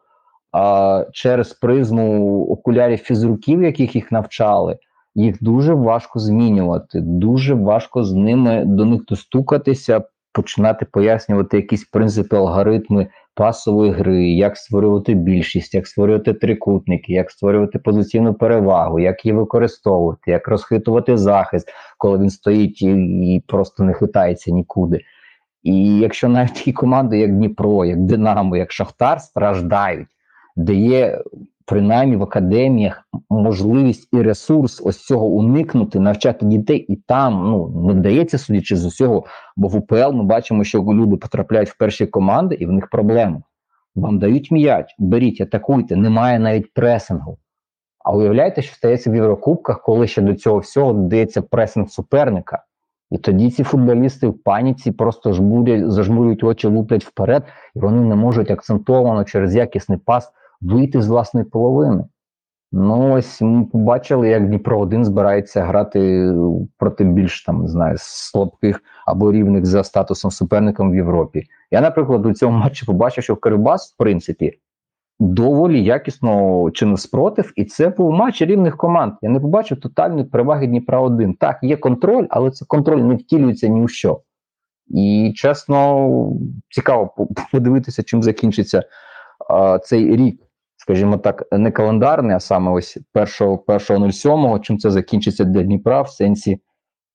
а, через призму окулярів фізруків, яких їх навчали, їх дуже важко змінювати, дуже важко з ними до них достукатися, починати пояснювати якісь принципи, алгоритми пасової гри, як створювати більшість, як створювати трикутники, як створювати позиційну перевагу, як її використовувати, як розхитувати захист, коли він стоїть і, і просто не хитається нікуди. І якщо навіть такі команди, як Дніпро, як Динамо, як Шахтар, страждають де є принаймні в академіях можливість і ресурс ось цього уникнути, навчати дітей, і там ну не вдається, судячи з усього, бо в УПЛ ми бачимо, що люди потрапляють в перші команди, і в них проблеми. Вам дають м'яч, беріть, атакуйте, немає навіть пресингу. А уявляєте, що стається в Єврокубках, коли ще до цього всього додається пресинг суперника. І тоді ці футболісти в паніці просто жмурять, зажмурюють очі, луплять вперед, і вони не можуть акцентовано через якісний пас вийти з власної половини. Ну, ось ми побачили, як Дніпро 1 збирається грати проти більш там не знаю, слабких або рівних за статусом суперником в Європі. Я, наприклад, у цьому матчі побачив, що Кирибас, в принципі, доволі якісно чинив спротив, і це був матч рівних команд. Я не побачив тотальної переваги Дніпра 1 Так, є контроль, але це контроль не втілюється ні у що. І чесно, цікаво подивитися, чим закінчиться а, цей рік скажімо так, не календарний, а саме ось 1.07, чим це закінчиться для Дніпра в сенсі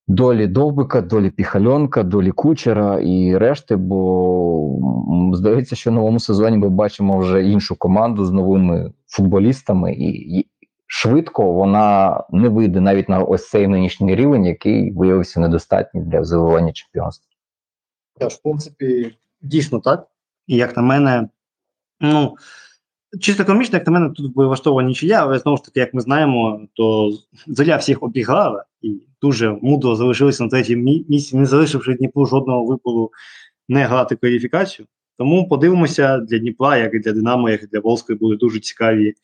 долі Довбика, долі Піхальонка, долі Кучера і решти. Бо здається, що в новому сезоні ми бачимо вже іншу команду з новими футболістами, і швидко вона не вийде навіть на ось цей нинішній рівень, який виявився недостатній для завоювання чемпіонства. Теж, в принципі, дійсно так. І як на мене, ну. Чисто комічно, як на мене, тут влаштована нічия, але знову ж таки, як ми знаємо, то Зоря всіх обіграла і дуже мудро залишилися на третьому місці, не залишивши Дніпру жодного випалу не грати кваліфікацію. Тому подивимося для Дніпра, як і для Динамо, як і для Волської, були дуже цікаві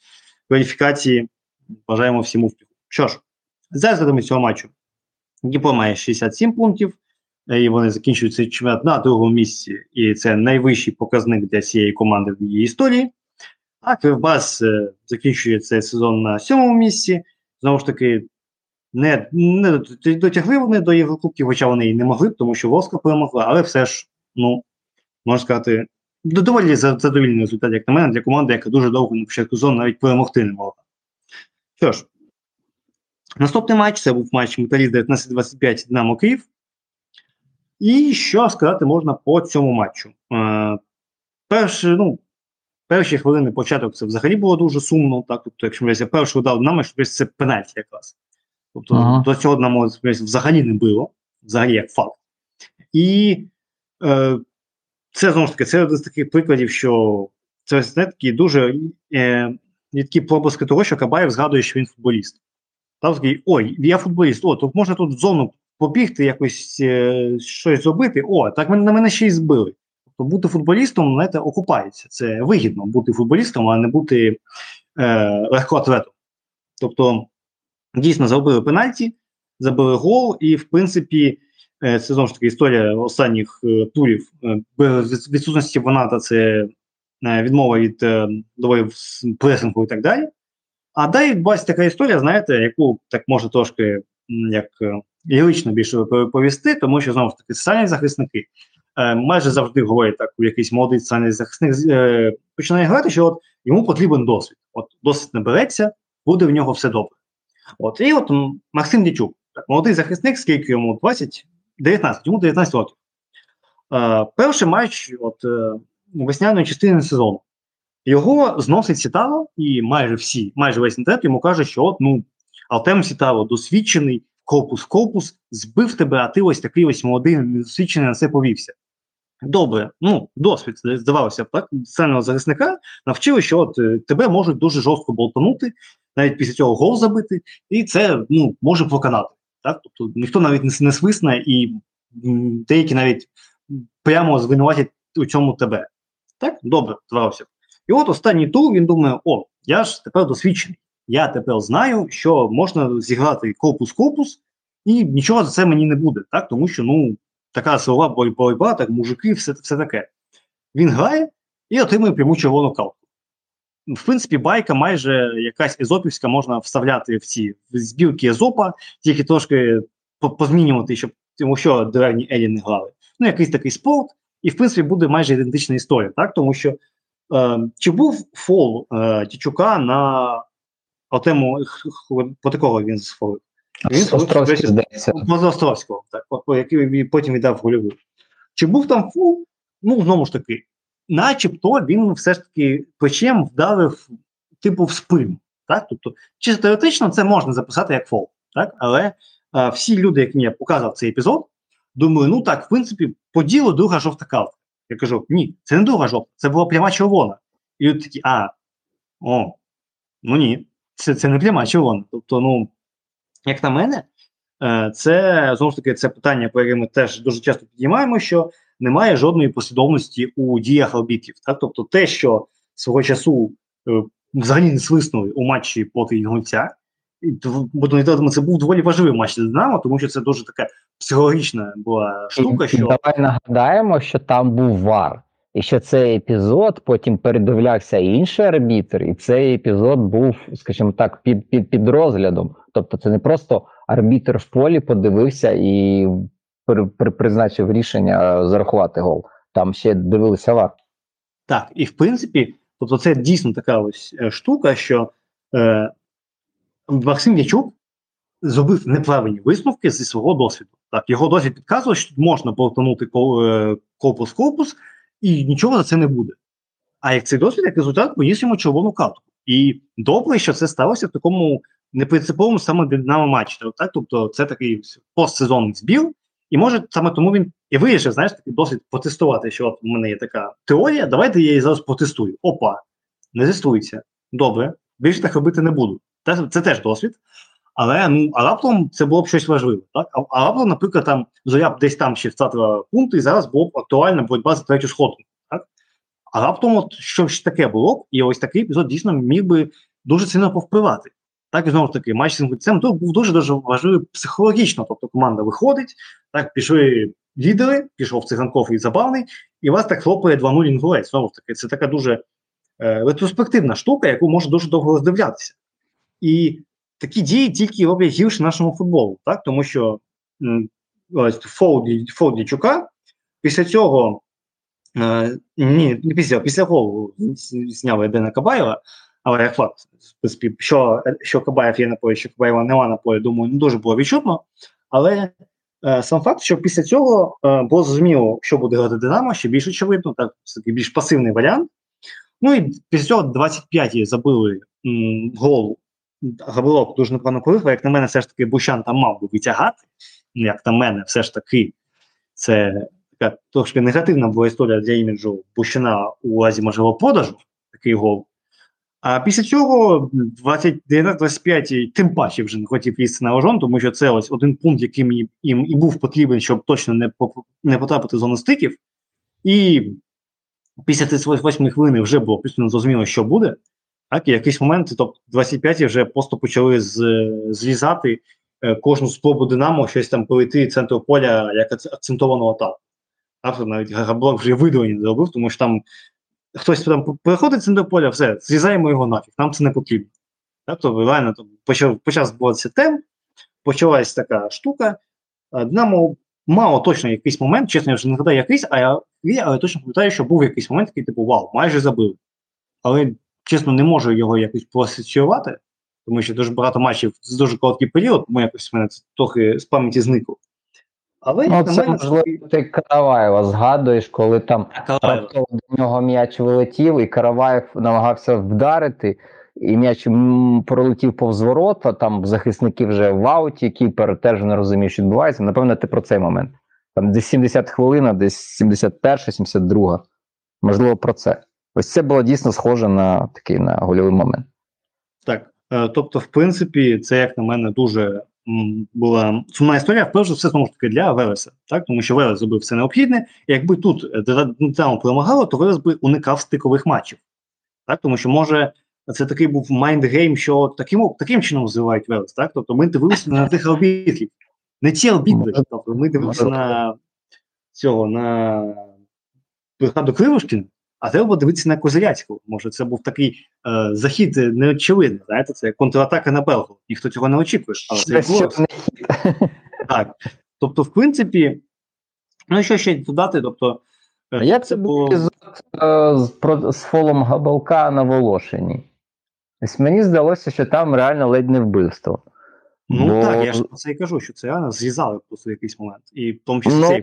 кваліфікації. Бажаємо всім успіху. Що ж, за результатами цього матчу Дніпро має 67 пунктів, і вони закінчують цей чемпіонат на другому місці. І це найвищий показник для цієї команди в її історії. А Кривбас е, закінчує цей сезон на сьомому місці. Знову ж таки, не не дотягли вони до Єврокубків, хоча вони і не могли тому що Воска перемогла, але все ж, ну, можна сказати, доволі задовільний результат, як на мене, для команди, яка дуже довго на початку сезону навіть перемогти не могла. Що ж, наступний матч це був матч Металіст 19-25 Динамо Київ. І що сказати можна по цьому матчу? Е, Перше, ну, Перші хвилини початок це взагалі було дуже сумно. Так, тобто, якщо ми перший удар нами, що це пенальті якраз. Тобто ага. до цього нам взагалі не було, взагалі як факт. І е, це знову ж таки це один з таких прикладів, що це не такі дуже е, є такі того, що Кабаєв згадує, що він футболіст. Там такий, ой, я футболіст, о, то можна тут в зону побігти, якось е, щось зробити. О, так на мене ще й збили. Тобто бути футболістом, знаєте, окупається. Це вигідно бути футболістом, а не бути е, легкоатлетом. Тобто, дійсно, забили пенальті, забили гол, і, в принципі, е, це знову ж таки історія останніх е, турів. Е, відсутності Воната це е, відмова від е, доволі пресингу і так далі. А далі відбувається така історія, знаєте, яку так може трошки як е, лірично більше повісти, тому що знову ж таки соціальні захисники е, майже завжди говорять так, у якийсь молодий соціальний захисник е, починає грати, що от йому потрібен досвід. От досвід не береться, буде в нього все добре. От і от Максим Дячук, молодий захисник, скільки йому 20, 19, йому 19 років. Е, перший матч от, е, весняної частини сезону. Його зносить Сітало, і майже всі, майже весь інтернет йому каже, що от, ну, Алтем Сітало досвідчений, корпус корпус, збив тебе, а ти ось такий ось молодий, недосвідчений на це повівся. Добре, ну, досвід, здавалося так, сильного захисника навчили, що от е, тебе можуть дуже жорстко болтанути, навіть після цього гол забити, і це ну, може проканати. Так? Тобто ніхто навіть не, не свисне, і деякі навіть прямо звинуватять у цьому тебе. Так, добре, здавалося. І от останній тур він думає: о, я ж тепер досвідчений. Я тепер знаю, що можна зіграти корпус-корпус, і нічого за це мені не буде, так? Тому що ну, така силова боротьба, так, мужики, все все таке. Він грає і отримує пряму червону картку. В принципі, байка майже якась езопівська можна вставляти в ці збірки езопа, тільки трошки позмінювати, щоб тому що древні Елі не грали. Ну, якийсь такий спорт, і в принципі буде майже ідентична історія, так? Тому що е, чи був фол е, Тічука на Артему, по такого він сфолив? Він Островський, здається. Поза Островського, так, який потім віддав гольову. Чи був там фол? Ну, знову ж таки, начебто він все ж таки плечем вдарив типу в спину. Так? Тобто, чисто теоретично це можна записати як фол. Так? Але а, всі люди, яким я показав цей епізод, думаю, ну так, в принципі, по ділу друга жовта картка. Я кажу: ні, це не друга жовта, це була пряма червона. І люди такі, а, о, ну ні, це це не пряма червона. Тобто, ну, як на мене, це знову ж таки це питання, по яке ми теж дуже часто підіймаємо, що немає жодної послідовності у діях арбітрів. Так? Тобто, те, що свого часу е, взагалі не свиснули у матчі проти Інгульця, бо це був доволі важливий матч для Динамо, тому що це дуже така психологічна була штука. Що Давай нагадаємо, що там був вар. І що цей епізод потім передивлявся інший арбітр, і цей епізод був, скажімо так, під під, під розглядом. Тобто, це не просто арбітр в полі подивився і при, при, призначив рішення зарахувати гол. Там ще дивилися вар. Так, і в принципі, тобто, це дійсно така ось штука, що е, Максим Ячук зробив неправильні висновки зі свого досвіду. Так, його досвід підказує, що можна повтонути корпус-корпус, і нічого за це не буде. А як цей досвід, як результат, поніс йому червону картку. І добре, що це сталося в такому непринциповому саме Динамо матчі. Так? Тобто це такий постсезонний збір, і може саме тому він і вирішив, знаєш, такий досвід потестувати, що от у мене є така теорія, давайте я її зараз потестую. Опа, не тестується. Добре, більше так робити не буду. Це теж досвід. Але ну, а раптом це було б щось важливе. Так? А, а раптом, наприклад, там Зоря б десь там ще втратила пункти, і зараз було б актуальна боротьба за третю сходку. Так? А раптом от щось таке було б, і ось такий епізод дійсно міг би дуже сильно повпливати. Так, і знову ж таки, матч з Інгульцем то був дуже дуже важливий психологічно. Тобто команда виходить, так, пішли лідери, пішов циганков і забавний, і вас так хлопає 2-0 інгулець. Знову ж таки, це така дуже е, ретроспективна штука, яку можна дуже довго роздивлятися. І такі дії тільки роблять гірше нашому футболу, так? тому що ось Фолді, Фолді після цього е, ні, не після після голу зняв Едена Кабаєва, але як факт, що що Кабаєв є на полі, що Кабаєва нема на полі, думаю, не дуже було відчутно. Але е, сам факт, що після цього е, було зрозуміло, що буде грати Динамо, ще більш очевидно, так, більш пасивний варіант. Ну і після цього 25-ті забили м, гол Гаврилов дуже непогано повів, як на мене, все ж таки Бущан там мав би витягати. Як на мене, все ж таки, це така трошки негативна була історія для іміджу Бущана у разі можливо продажу такий гол. А після цього 19-25 тим паче вже не хотів їсти на ожон, тому що це ось один пункт, який їм і був потрібен, щоб точно не не потрапити в зону стиків. І після 38 хвилини вже було зрозуміло, що буде. Так, і якийсь момент, тобто 25 вже просто почали з, злізати е, кожну спробу Динамо, щось там перейти центру поля як акцентовану атаку. Автор навіть Габрок вже видалення зробив, тому що там хтось там переходить центр поля, все, зрізаємо його нафіг, нам це не потрібно. Тобто, реально почав почав збуватися тем, почалась така штука. Динамо мало точно якийсь момент, чесно, я вже не згадаю якийсь, а я, але точно пам'ятаю, що був якийсь момент, який типу вау, майже забив. Але чесно, не можу його якось проасоціювати, тому що дуже багато матчів з дуже короткий період, тому якось в мене це трохи з пам'яті зникло. Але ну, це мене... можливо, ти Караваєва згадуєш, коли там раптово до нього м'яч вилетів, і Караваєв намагався вдарити, і м'яч пролетів повз ворота, там захисники вже в ауті, кіпер теж не розуміє, що відбувається. Напевно, ти про цей момент. Там десь 70 хвилин, десь 71, 72. Можливо, про це. Ось це було дійсно схоже на такий на гольовий момент. Так. Е, тобто, в принципі, це, як на мене, дуже була сумна історія, вперше все знову ж таки для Вереса, так тому що Верес зробив все необхідне. і Якби тут Динамо перемагало, то Верес би уникав стикових матчів, так тому що може це такий був mind game, що таким таким чином розбивають Верес. Так, тобто ми дивилися на тих арбітрів, не ті арбітри, тобто ми дивилися на цього на бригаду Кривошкіна, а треба дивитися на Козиряцького. Може, це був такий е, захід неочевидний. Знаєте, це контратака на Белгу. Ніхто цього не очікує. Але це відбулося. Так. Тобто, в принципі, ну що ще додати? Тобто, е, як це був епізод е, з, з фолом Габалка на Волошині? Ось Мені здалося, що там реально ледь не вбивство. Ну Бо... так, я ж про це і кажу, що це реально зрізали просто в якийсь момент. І в тому числі ну, цей.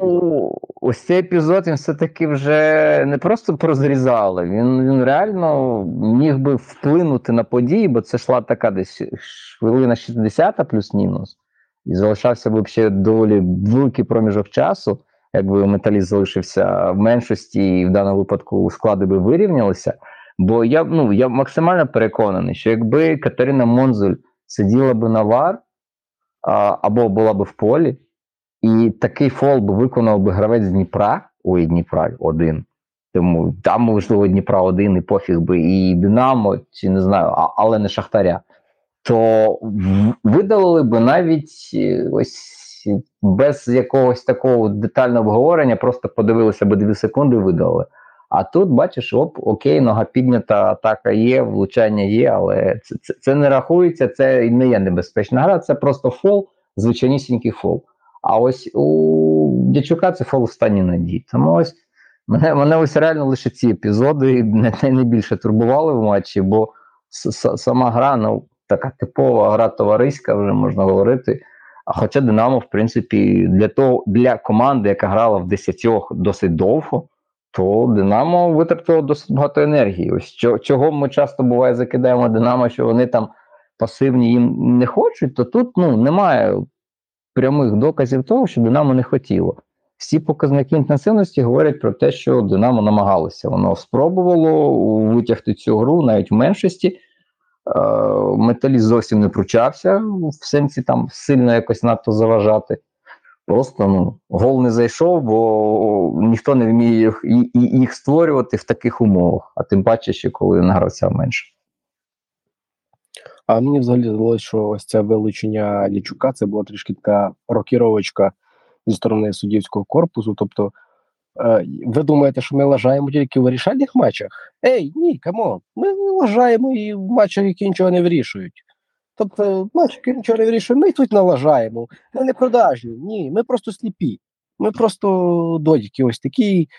Ось цей епізод він все-таки вже не просто прозрізали, він він реально міг би вплинути на події, бо це йшла така десь хвилина 60 плюс-мінус. І залишався б ще доволі великий проміжок часу, якби металіст залишився в меншості, і в даному випадку склади би вирівнялися. Бо я ну, я максимально переконаний, що якби Катерина Монзуль сиділа би на вар або була би в полі, і такий фол би виконав би гравець Дніпра, ой, Дніпра один. Тому там, можливо, Дніпра один і пофіг би, і Динамо, чи не знаю, а, але не Шахтаря. То видалили би навіть е, ось без якогось такого детального обговорення, просто подивилися би дві секунди, видалили. А тут, бачиш, оп, окей, нога піднята, атака є, влучання є, але це це, це не рахується, це не є небезпечна гра, це просто фол, звичайнісінький фол. А ось у Дячука це фол в стані надії. Тому ось мене мене ось реально лише ці епізоди найбільше турбували в матчі, бо сама гра, ну, така типова гра товариська, вже можна говорити. А хоча Динамо, в принципі, для того для команди, яка грала в десятьох досить довго то Динамо витратило досить багато енергії. Ось чого ми часто буває закидаємо Динамо, що вони там пасивні їм не хочуть, то тут ну, немає прямих доказів того, що Динамо не хотіло. Всі показники інтенсивності говорять про те, що Динамо намагалося. Воно спробувало витягти цю гру навіть в меншості. Е, металіст зовсім не пручався в сенсі там сильно якось надто заважати. Просто ну, гол не зайшов, бо ніхто не вміє їх їх створювати в таких умовах, а тим паче, ще коли на гравця менше. А мені взагалі здалося, що ось це вилучення Лічука це була трішки така рокіровочка зі сторони суддівського корпусу. Тобто, е, ви думаєте, що ми лажаємо тільки в вирішальних матчах? Ей, ні, come on, ми лажаємо і в матчах, які нічого не вирішують. Тобто, нічого не вирішує, ми тут налажаємо. Ми не продажні. Ні, ми просто сліпі. Ми просто додіки ось такі,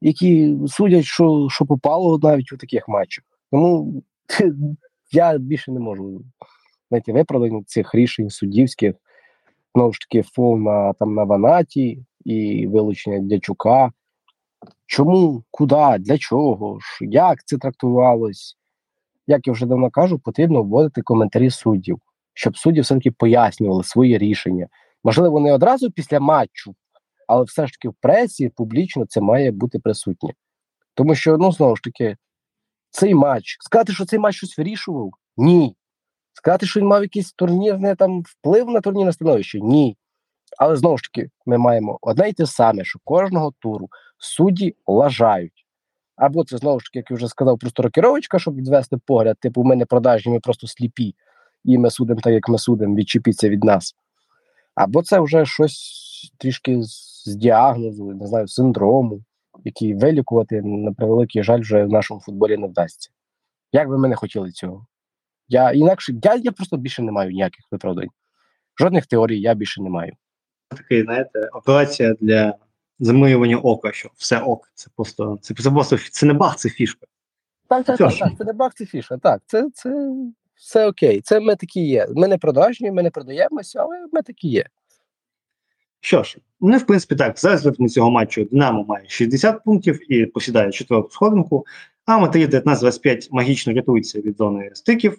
які судять, що що попало навіть у таких матчах. Тому я більше не можу знайти виправдання цих рішень суддівських. Знову ж таки, фол на там на Ванаті і вилучення Дячука. Чому, куди, для чого, як це трактувалось? Як я вже давно кажу, потрібно вводити коментарі суддів, щоб судді все-таки пояснювали свої рішення. Можливо, не одразу після матчу, але все ж таки в пресі публічно це має бути присутнє. Тому що, ну, знову ж таки, цей матч. Сказати, що цей матч щось вирішував? Ні. Сказати, що він мав якийсь турнірний там вплив на турнірне становище? Ні. Але знову ж таки, ми маємо одне й те саме, що кожного туру судді лажають. Або це знову ж таки, як я вже сказав, просто рокіровочка, щоб відвести погляд, типу, ми не продажні, ми просто сліпі, і ми судимо так, як ми судимо, відчепіться від нас. Або це вже щось трішки з діагнозу, не знаю, синдрому, який вилікувати, на превеликий жаль, вже в нашому футболі не вдасться. Як би ми не хотіли цього? Я інакше я, я просто більше не маю ніяких виправдань. Жодних теорій я більше не маю. Такий, знаєте, операція для замилювання ока, що все ок. Це просто це, це просто це не баг, це фішка. Так, так, так, так, це не баг, це фіша. Так, це, це все окей. Це ми такі є. Ми не продажні, ми не продаємося, але ми такі є. Що ж, ну, в принципі, так, за результатами цього матчу Динамо має 60 пунктів і посідає четверту сходинку, а Матері 19-25 магічно рятується від зони стиків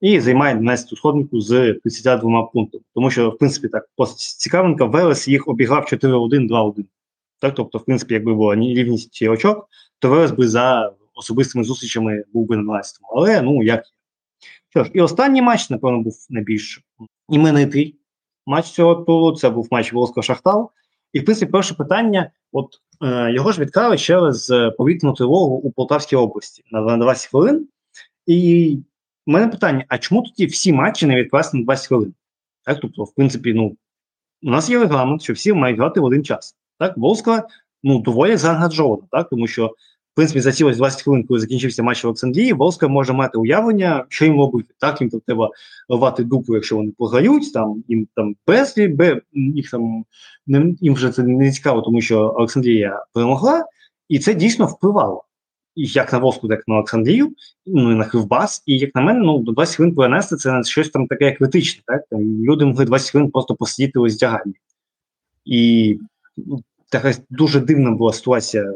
і займає 12-ту сходинку з 52 пунктами. Тому що, в принципі, так, цікавинка, Велес їх обіграв 4-1-2-1. Так, тобто, в принципі, якби була рівність очок, то Велес би за особистими зустрічами був би на 12-му. Але ну як. Що ж, і останній матч, напевно, був найбільш іменитий матч цього туру. Це був матч Волоського Шахтал. І, в принципі, перше питання: от е, його ж відкрали через повітряну тривогу у Полтавській області на 20 хвилин. І в мене питання: а чому тоді всі матчі не відкласти на 20 хвилин? Так, тобто, в принципі, ну, у нас є регламент, що всі мають грати в один час. Так, Волська ну, доволі заангажована, так, тому що в принципі, за ці ось 20 хвилин, коли закінчився матч в Олександрії, Волска може мати уявлення, що їм робити. Так, їм там треба рвати дупу, якщо вони програють, там їм там безлі, бе, їх там не їм вже це не цікаво, тому що Олександрія перемогла, і це дійсно впливало. І як на Волску, так і на Олександрію, ну і на Кривбас. І як на мене, ну до 20 хвилин перенести це щось там таке критичне. Так? Люди могли 20 хвилин просто посидіти у здяганні. І ну, така дуже дивна була ситуація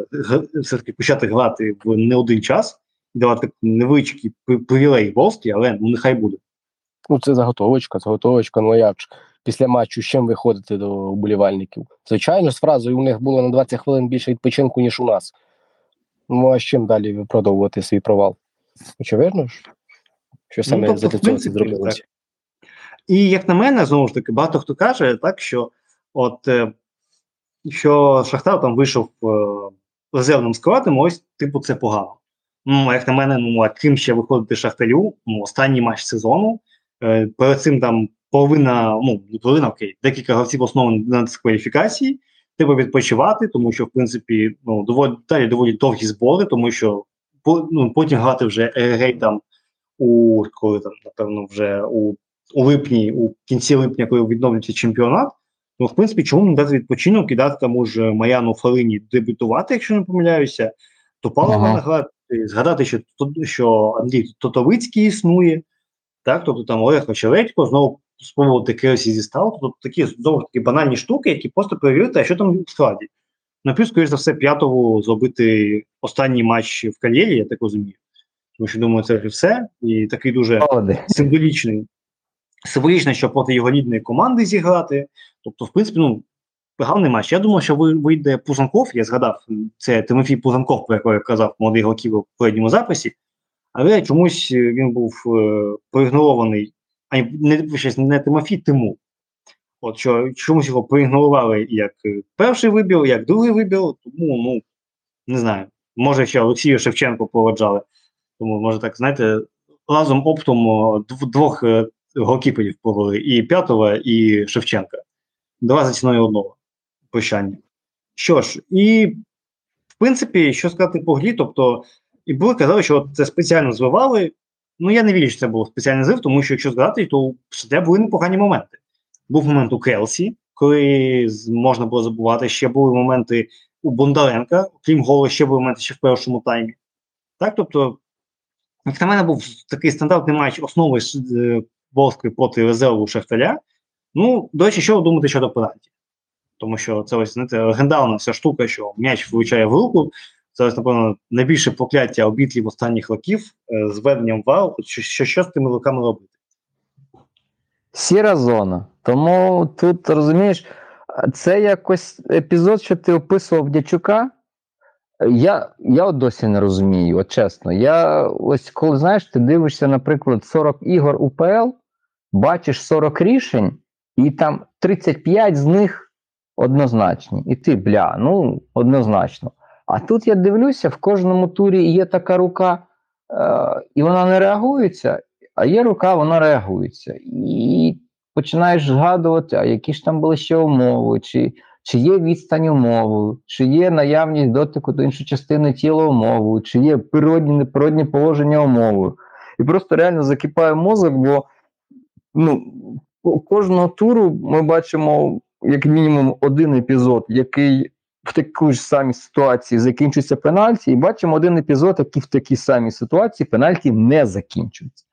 все-таки почати грати в не один час, давати невеличкий привілей Волскі, але ну нехай буде. Ну, це заготовочка, заготовочка, ну як. Після матчу з чим виходити до вболівальників? Звичайно, з фразою у них було на 20 хвилин більше відпочинку, ніж у нас. Ну, а з чим далі виправдовувати свій провал? Очевидно ж, що саме ну, тобто, за цього це зробилося. І як на мене, знову ж таки, багато хто каже, так що от е, що Шахтар там вийшов е, резервним складом, ось, типу, це погано. Ну, як на мене, ну а ким ще виходити Шахтарю, ну, останній матч сезону. Е, перед цим там половина, ну, не половина, окей, декілька гравців основно на дискваліфікації. Треба відпочивати, тому що, в принципі, ну, доволі далі доволі довгі збори, тому що ну, потім грати вже ЕГЕЙ там у коли там, напевно, вже у у липні, у кінці липня, коли відновлюється чемпіонат. Ну, в принципі, чому не дати відпочинок і дати тому ж Маяну Фалині дебютувати, якщо не помиляюся, то Павлова ага. нагадати, згадати, що що Андрій Тотовицький існує, так, тобто там Олег Очередько, знову спробувати Керсі зі стал, тобто такі знову такі банальні штуки, які просто перевірити, а що там в складі. На плюс, скоріш за все, п'ятого зробити останній матч в кар'єрі, я так розумію. Тому що думаю, це вже все. І такий дуже символічний символічно, що проти його рідної команди зіграти. Тобто, в принципі, ну, гарний матч. Я думав, що вийде Пузанков, я згадав, це Тимофій Пузанков, про якого я казав молодий Голків у попередньому записі, але чомусь він був е, проігнорований, а не не Тимофій Тиму. От що чомусь його проігнорували як перший вибір, як другий вибір, тому, ну, не знаю, може ще Олексію Шевченко проводжали. Тому, може так, знаєте, разом оптом двох е, голкіперів повели і П'ятова, і Шевченка. Два за ціною одного прощання. Що ж, і в принципі, що сказати по грі, тобто, і були казали, що це спеціально звивали. Ну, я не вірю, що це був спеціальний зрив, тому що якщо згадати, то в Шатя були непогані моменти. Був момент у Келсі, коли можна було забувати, ще були моменти у Бондаренка, крім голу, ще були моменти ще в першому таймі. Так, тобто, як на мене, був такий стандартний матч основи е, проти резерву Шахтаря. Ну, до речі, що ви думаєте щодо пенальті? Тому що це ось знаєте, легендарна вся штука, що м'яч влучає в руку. Це напевно, найбільше прокляття обітлів останніх років е, з веденням вау, що, що, що з тими руками робити. Сіра зона. Тому тут розумієш, це якось епізод, що ти описував Дячука. Я я от досі не розумію, от чесно. Я ось коли знаєш, ти дивишся, наприклад, 40 ігор УПЛ, бачиш 40 рішень, і там 35 з них однозначні. І ти, бля, ну однозначно. А тут я дивлюся, в кожному турі є така рука, е, і вона не реагується, а є рука, вона реагується. І починаєш згадувати, а які ж там були ще умови, чи чи є відстань умовою, чи є наявність дотику до іншої частини тіла умовою, чи є природні, неприродні положення умовою. І просто реально закипає мозок, бо ну, кожного туру ми бачимо як мінімум один епізод, який в такій ж самій ситуації закінчується пенальті, і бачимо один епізод, який в такій самій ситуації пенальті не закінчується.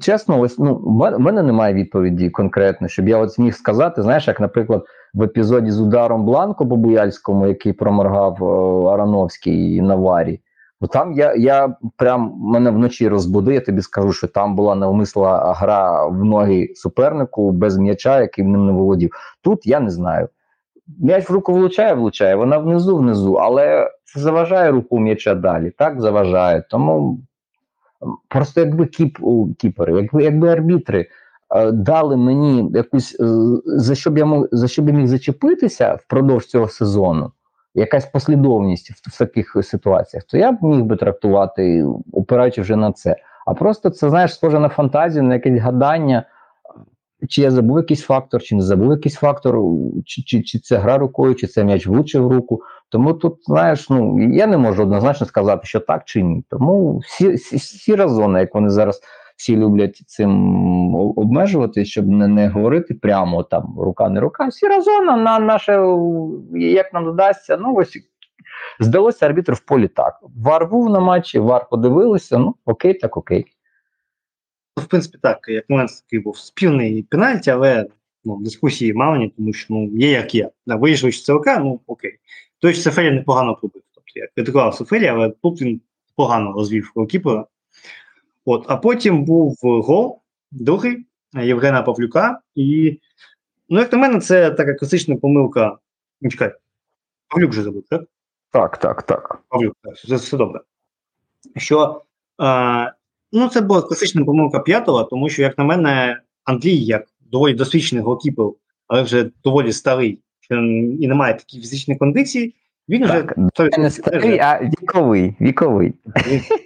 Чесно, ось ну в мене немає відповіді конкретно, щоб я от зміг сказати, знаєш, як, наприклад, в епізоді з ударом Бланко по Буяльському, який проморгав о, Арановський на варі, бо там я я прям мене вночі розбудив, я тобі скажу, що там була навмисла гра в ноги супернику без м'яча, який ним не володів. Тут я не знаю. М'яч в руку влучає, влучає, вона внизу, внизу, але це заважає руку м'яча далі. Так заважає. Тому просто якби кіп, кіпери, якби якби арбітри е, дали мені якусь, е, за що б я мог, за що б я міг зачепитися впродовж цього сезону, якась послідовність в, в таких ситуаціях, то я б міг би трактувати, опираючи вже на це. А просто це знаєш, схоже на фантазію, на якесь гадання. Чи я забув якийсь фактор, чи не забув якийсь фактор, чи чи, чи це гра рукою, чи це м'яч влучив руку. Тому тут, знаєш, ну я не можу однозначно сказати, що так чи ні. Тому всі, зона, як вони зараз всі люблять цим обмежувати, щоб не не говорити прямо там рука не рука. Сіра зона на наше, як нам додасться, ну ось здалося арбітр в полі так. Вар був на матчі, вар подивилися, ну окей, так окей. В принципі, так, як момент такий був спільний пенальті, але ну, дискусії мало, тому що ну, є як є. Да, Вийшов з ЦЛК, ну окей. Той ж Сефері непогано пробив. Тобто я критикував Сефері, але тут він погано розвів голкіпера. От, А потім був гол, другий Євгена Павлюка. І, ну, як на мене, це така класична помилка. Ну, чекай, Павлюк вже забув, так? Так, так, так. Павлюк, так, це все добре. Що а, Ну, це була класична помилка п'ятого, тому що, як на мене, Андрій, як доволі досвідчений голкіпер, але вже доволі старий і не має такої фізичної кондиції, він так, вже не старий, а віковий. Віковий.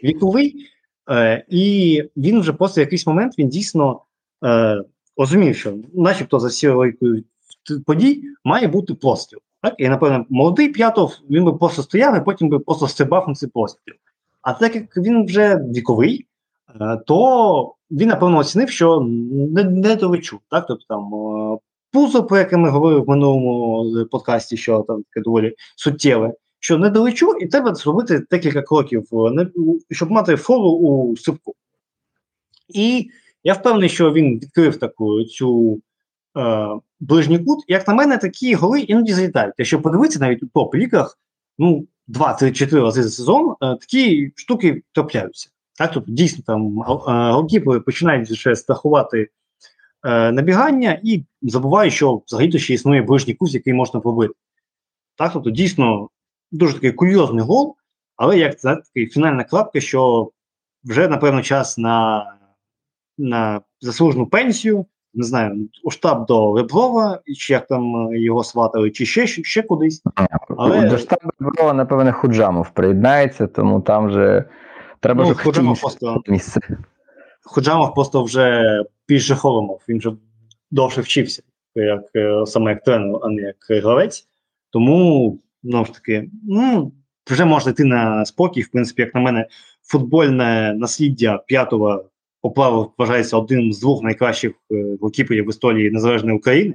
Віковий. Е, І він вже просто якийсь момент він дійсно е, розумів, що начебто за всією подій має бути постріл. Так? І, напевно, молодий п'ятов він би просто стояв і потім би просто стрибав на цей постріл. А так як він вже віковий, то він напевно оцінив, що не не долечу. Так? Тобто там е, пузо, про яке ми говорили в минулому подкасті, що там таке доволі суттєве, що не долечу, і треба зробити декілька кроків, е, щоб мати фору у сипку. І я впевнений, що він відкрив таку цю е, ближній кут. Як на мене, такі голи іноді залітають. Якщо подивитися навіть у топ-ліках, ну, 2-3-4 рази за сезон, е, такі штуки трапляються. Так, тобто дійсно там голкіпери починають вже страхувати е, набігання і забувають, що взагалі ще існує ближній курс, який можна побити. Так, тобто дійсно дуже такий курйозний гол, але як це такий фінальна крапка, що вже напевно час на на заслужену пенсію, не знаю, у штаб до Реброва, чи як там його сватали, чи ще ще кудись. Але... До штабу Реброва, напевне, Худжамов приєднається, тому там вже. Треба ну, Худжамов просто місце. Худжамов просто вже більше холомов, він вже довше вчився, як е, саме як тренер, а не як гравець. Тому, знову ж таки, ну, вже можна йти на спокій. В принципі, як на мене, футбольне насліддя п'ятого поплаву вважається одним з двох найкращих е, голкіперів в історії Незалежної України.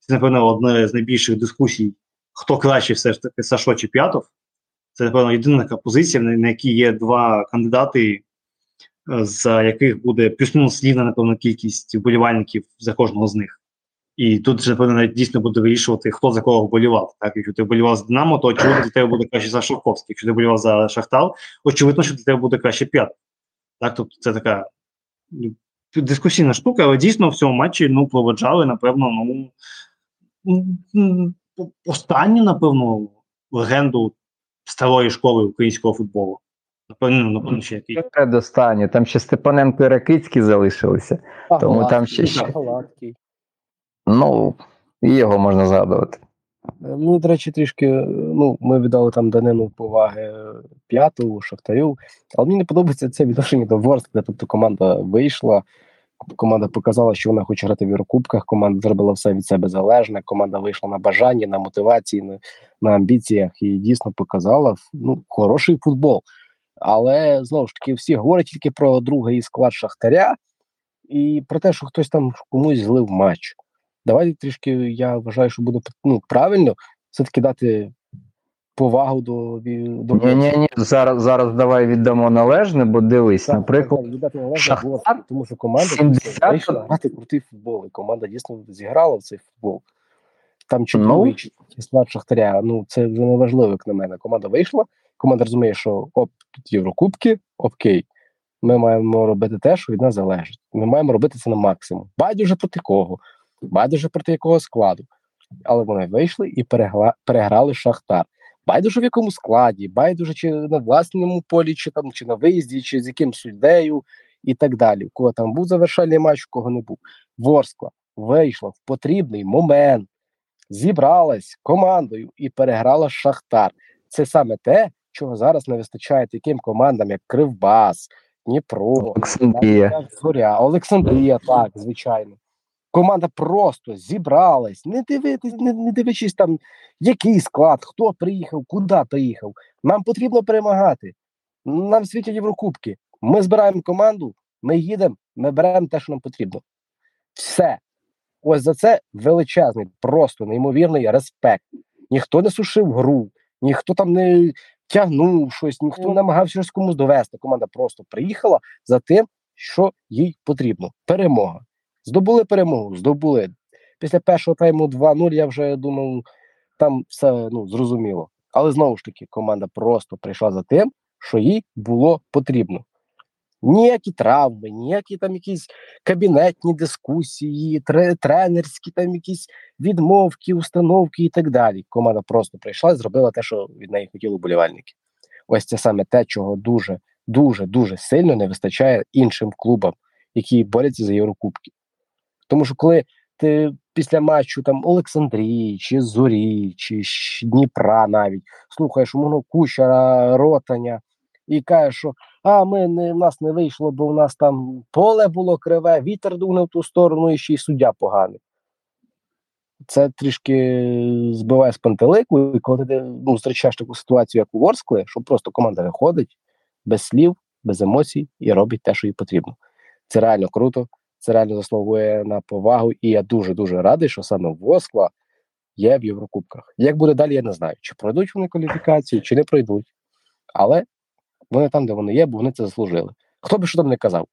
Це, напевно, одна з найбільших дискусій, хто краще все ж таки Сашо чи П'ятов. Це, напевно, єдина така позиція, на якій є два кандидати, е, за яких буде плюс-мінус рівна, напевно, кількість вболівальників за кожного з них. І тут вже, напевно, дійсно буде вирішувати, хто за кого вболівав. Так, Якщо ти вболівав за Динамо, то очевидно для тебе буде краще за Шовковський. Якщо ти вболівав за Шахтал, очевидно, що для тебе буде краще п'ят. Так, тобто це така ну, дискусійна штука, але дійсно в цьому матчі ну, проведжали, напевно, ну останню, напевно, легенду старої школи українського футболу. Напевно, ну, напевно, ще який. Передостаннє, там ще Степаненко і Ракицький залишилися. Тому там ще- ще-. Ну, і його можна згадувати. Ну, до речі, трішки, е, ну, ми віддали там данину поваги е, п'яту, Шахтарю. Але мені не подобається це відношення до Ворскли. Тобто команда вийшла, команда показала, що вона хоче грати в Єврокубках, команда зробила все від себе залежне, команда вийшла на бажанні, на мотивації, на, на амбіціях і дійсно показала ну, хороший футбол. Але знову ж таки, всі говорять тільки про другий склад Шахтаря і про те, що хтось там комусь злив матч. Давайте трішки, я вважаю, що буде ну, правильно все-таки дати повагу до, до Ні, ні, ні, зараз, зараз давай віддамо належне, бо дивись, Так, наприклад, так, так, віддати належне Шахтар Ворсклі, тому що команда 70 вийшла грати крутий футбол, і команда дійсно зіграла в цей футбол. Там чудовий Ну. склад Шахтаря, ну це вже не важливо, як на мене. Команда вийшла, команда розуміє, що оп, тут Єврокубки, окей. Ми маємо робити те, що від нас залежить. Ми маємо робити це на максимум. Байдуже проти кого, байдуже проти якого складу. Але вони вийшли і перегла, переграли Шахтар. Байдуже в якому складі, байдуже чи на власному полі, чи там, чи на виїзді, чи з яким суддею і так далі. У кого там був завершальний матч, у кого не був. Ворскла вийшла в потрібний момент, зібралась командою і переграла Шахтар. Це саме те, чого зараз не вистачає таким командам, як Кривбас, Дніпро, Олександрія. Зоря, Олександрія, так, звичайно. Команда просто зібралась, не дивитись, не, не дивлячись там, який склад, хто приїхав, куди приїхав. Нам потрібно перемагати. Нам світять Єврокубки. Ми збираємо команду, ми їдемо, ми беремо те, що нам потрібно. Все. Ось за це величезний, просто неймовірний респект. Ніхто не сушив гру, ніхто там не тягнув щось, ніхто не намагався щось комусь довести. Команда просто приїхала за тим, що їй потрібно. Перемога. Здобули перемогу, здобули. Після першого тайму 2-0 я вже думав, там все ну, зрозуміло. Але знову ж таки, команда просто прийшла за тим, що їй було потрібно. Ніякі травми, ніякі там якісь кабінетні дискусії, тренерські там якісь відмовки, установки і так далі. Команда просто прийшла і зробила те, що від неї хотіли вболівальники. Ось це саме те, чого дуже, дуже, дуже сильно не вистачає іншим клубам, які борються за Єврокубки. Тому що коли ти після матчу там Олександрії, чи Зорі, чи Дніпра навіть слухаєш умовно Кучера, Ротаня і кажеш, що а ми не в нас не вийшло, бо в нас там поле було криве, вітер не в ту сторону, і ще й суддя поганий. Це трішки збиває з пантелику, і коли ти ну, зустрічаєш таку ситуацію, як у Ворскли, що просто команда виходить без слів, без емоцій і робить те, що їй потрібно. Це реально круто, це реально заслуговує на повагу, і я дуже дуже радий, що саме Воскла є в Єврокубках. Як буде далі, я не знаю, чи пройдуть вони кваліфікацію, чи не пройдуть. Але вони там, де вони є, бо вони це заслужили. Хто би що там не казав?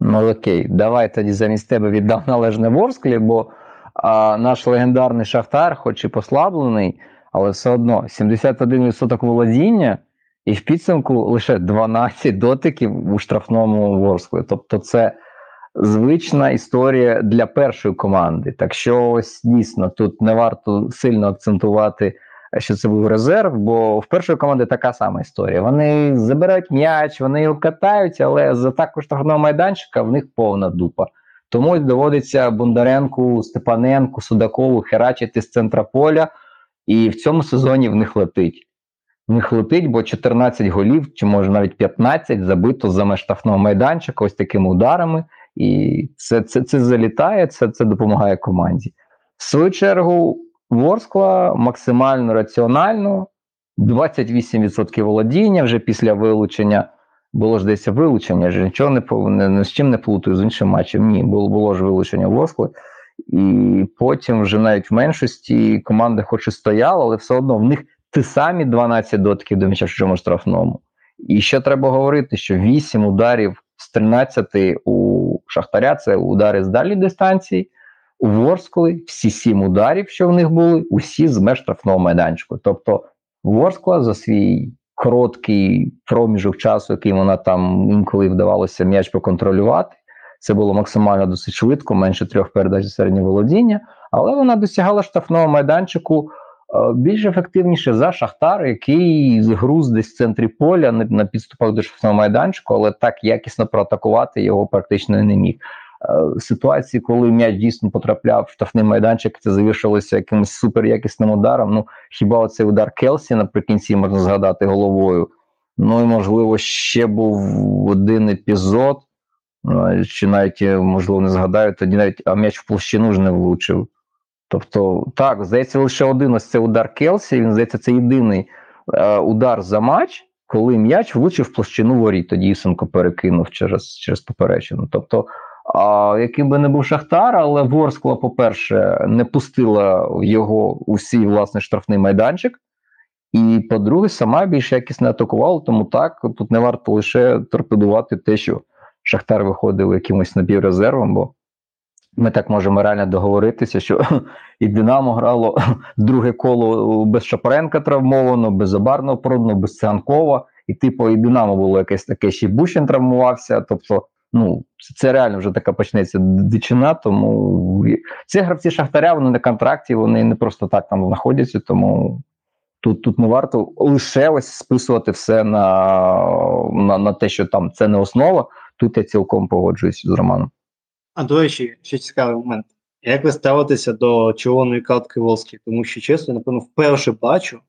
Ну окей, давай тоді замість тебе віддам належне Ворсклі, бо а, наш легендарний Шахтар, хоч і послаблений, але все одно 71% володіння, і в підсумку лише 12 дотиків у штрафному Ворсклі. Тобто, це звична історія для першої команди. Так що ось дійсно тут не варто сильно акцентувати, що це був резерв, бо в першої команди така сама історія. Вони забирають м'яч, вони його катають, але за також штрафного майданчика в них повна дупа. Тому доводиться Бондаренку, Степаненку, Судакову херачити з центра поля, і в цьому сезоні в них летить. В них летить, бо 14 голів, чи може навіть 15 забито за штрафного майданчика ось такими ударами. І це це, це залітає, це, це допомагає команді. В свою чергу, Ворскла максимально раціонально, 28% володіння вже після вилучення. Було ж десь вилучення, ж нічого не, не, з чим не плутаю з іншим матчем. Ні, було, було ж вилучення Ворскли. І потім вже навіть в меншості команди хоч і стояла, але все одно в них ті самі 12 дотків до м'яча в чужому штрафному. І ще треба говорити, що 8 ударів з 13 у Шахтаря це удари з дальньої дистанції. У Ворскли всі 7 ударів, що в них були, усі з меж штрафного майданчику. Тобто Ворскла за свій короткий проміжок часу, який вона там інколи вдавалося м'яч проконтролювати. Це було максимально досить швидко, менше трьох передач середнього володіння, але вона досягала штрафного майданчику більш ефективніше за Шахтар, який груз десь в центрі поля на підступах до штрафного майданчику, але так якісно проатакувати його практично не міг. Е, ситуації, коли м'яч дійсно потрапляв в штрафний майданчик, це завершилося якимось суперякісним ударом. Ну хіба оцей удар Келсі наприкінці можна згадати головою? Ну і можливо ще був один епізод, е, чи навіть можливо не згадаю, тоді навіть а м'яч в площину ж не влучив. Тобто, так, здається, лише один ось це удар Келсі. Він здається, це єдиний е, удар за матч, коли м'яч влучив в площину воріт. Тоді Ісенко перекинув через через поперечину. Тобто, а, яким би не був Шахтар, але Ворскла, по-перше, не пустила його у свій власний штрафний майданчик. І, по-друге, сама більш якісно атакувала, тому так тут не варто лише торпедувати те, що Шахтар виходив якимось напіврезервом, бо ми так можемо реально договоритися, що і Динамо грало друге коло без Шапаренка травмовано, без Забарного продано, без Циганкова. І, типу, і Динамо було якесь таке, ще Бущин травмувався. Тобто, ну, це реально вже така почнеться дичина. Тому ці гравці Шахтаря, вони на контракті, вони не просто так там знаходяться, тому. Тут тут не варто лише ось списувати все на на, на те, що там це не основа. Тут я цілком погоджуюсь з Романом. А до речі, ще цікавий момент. Як ви ставитеся до червоної картки Волської? Тому що, чесно, напевно, вперше бачу,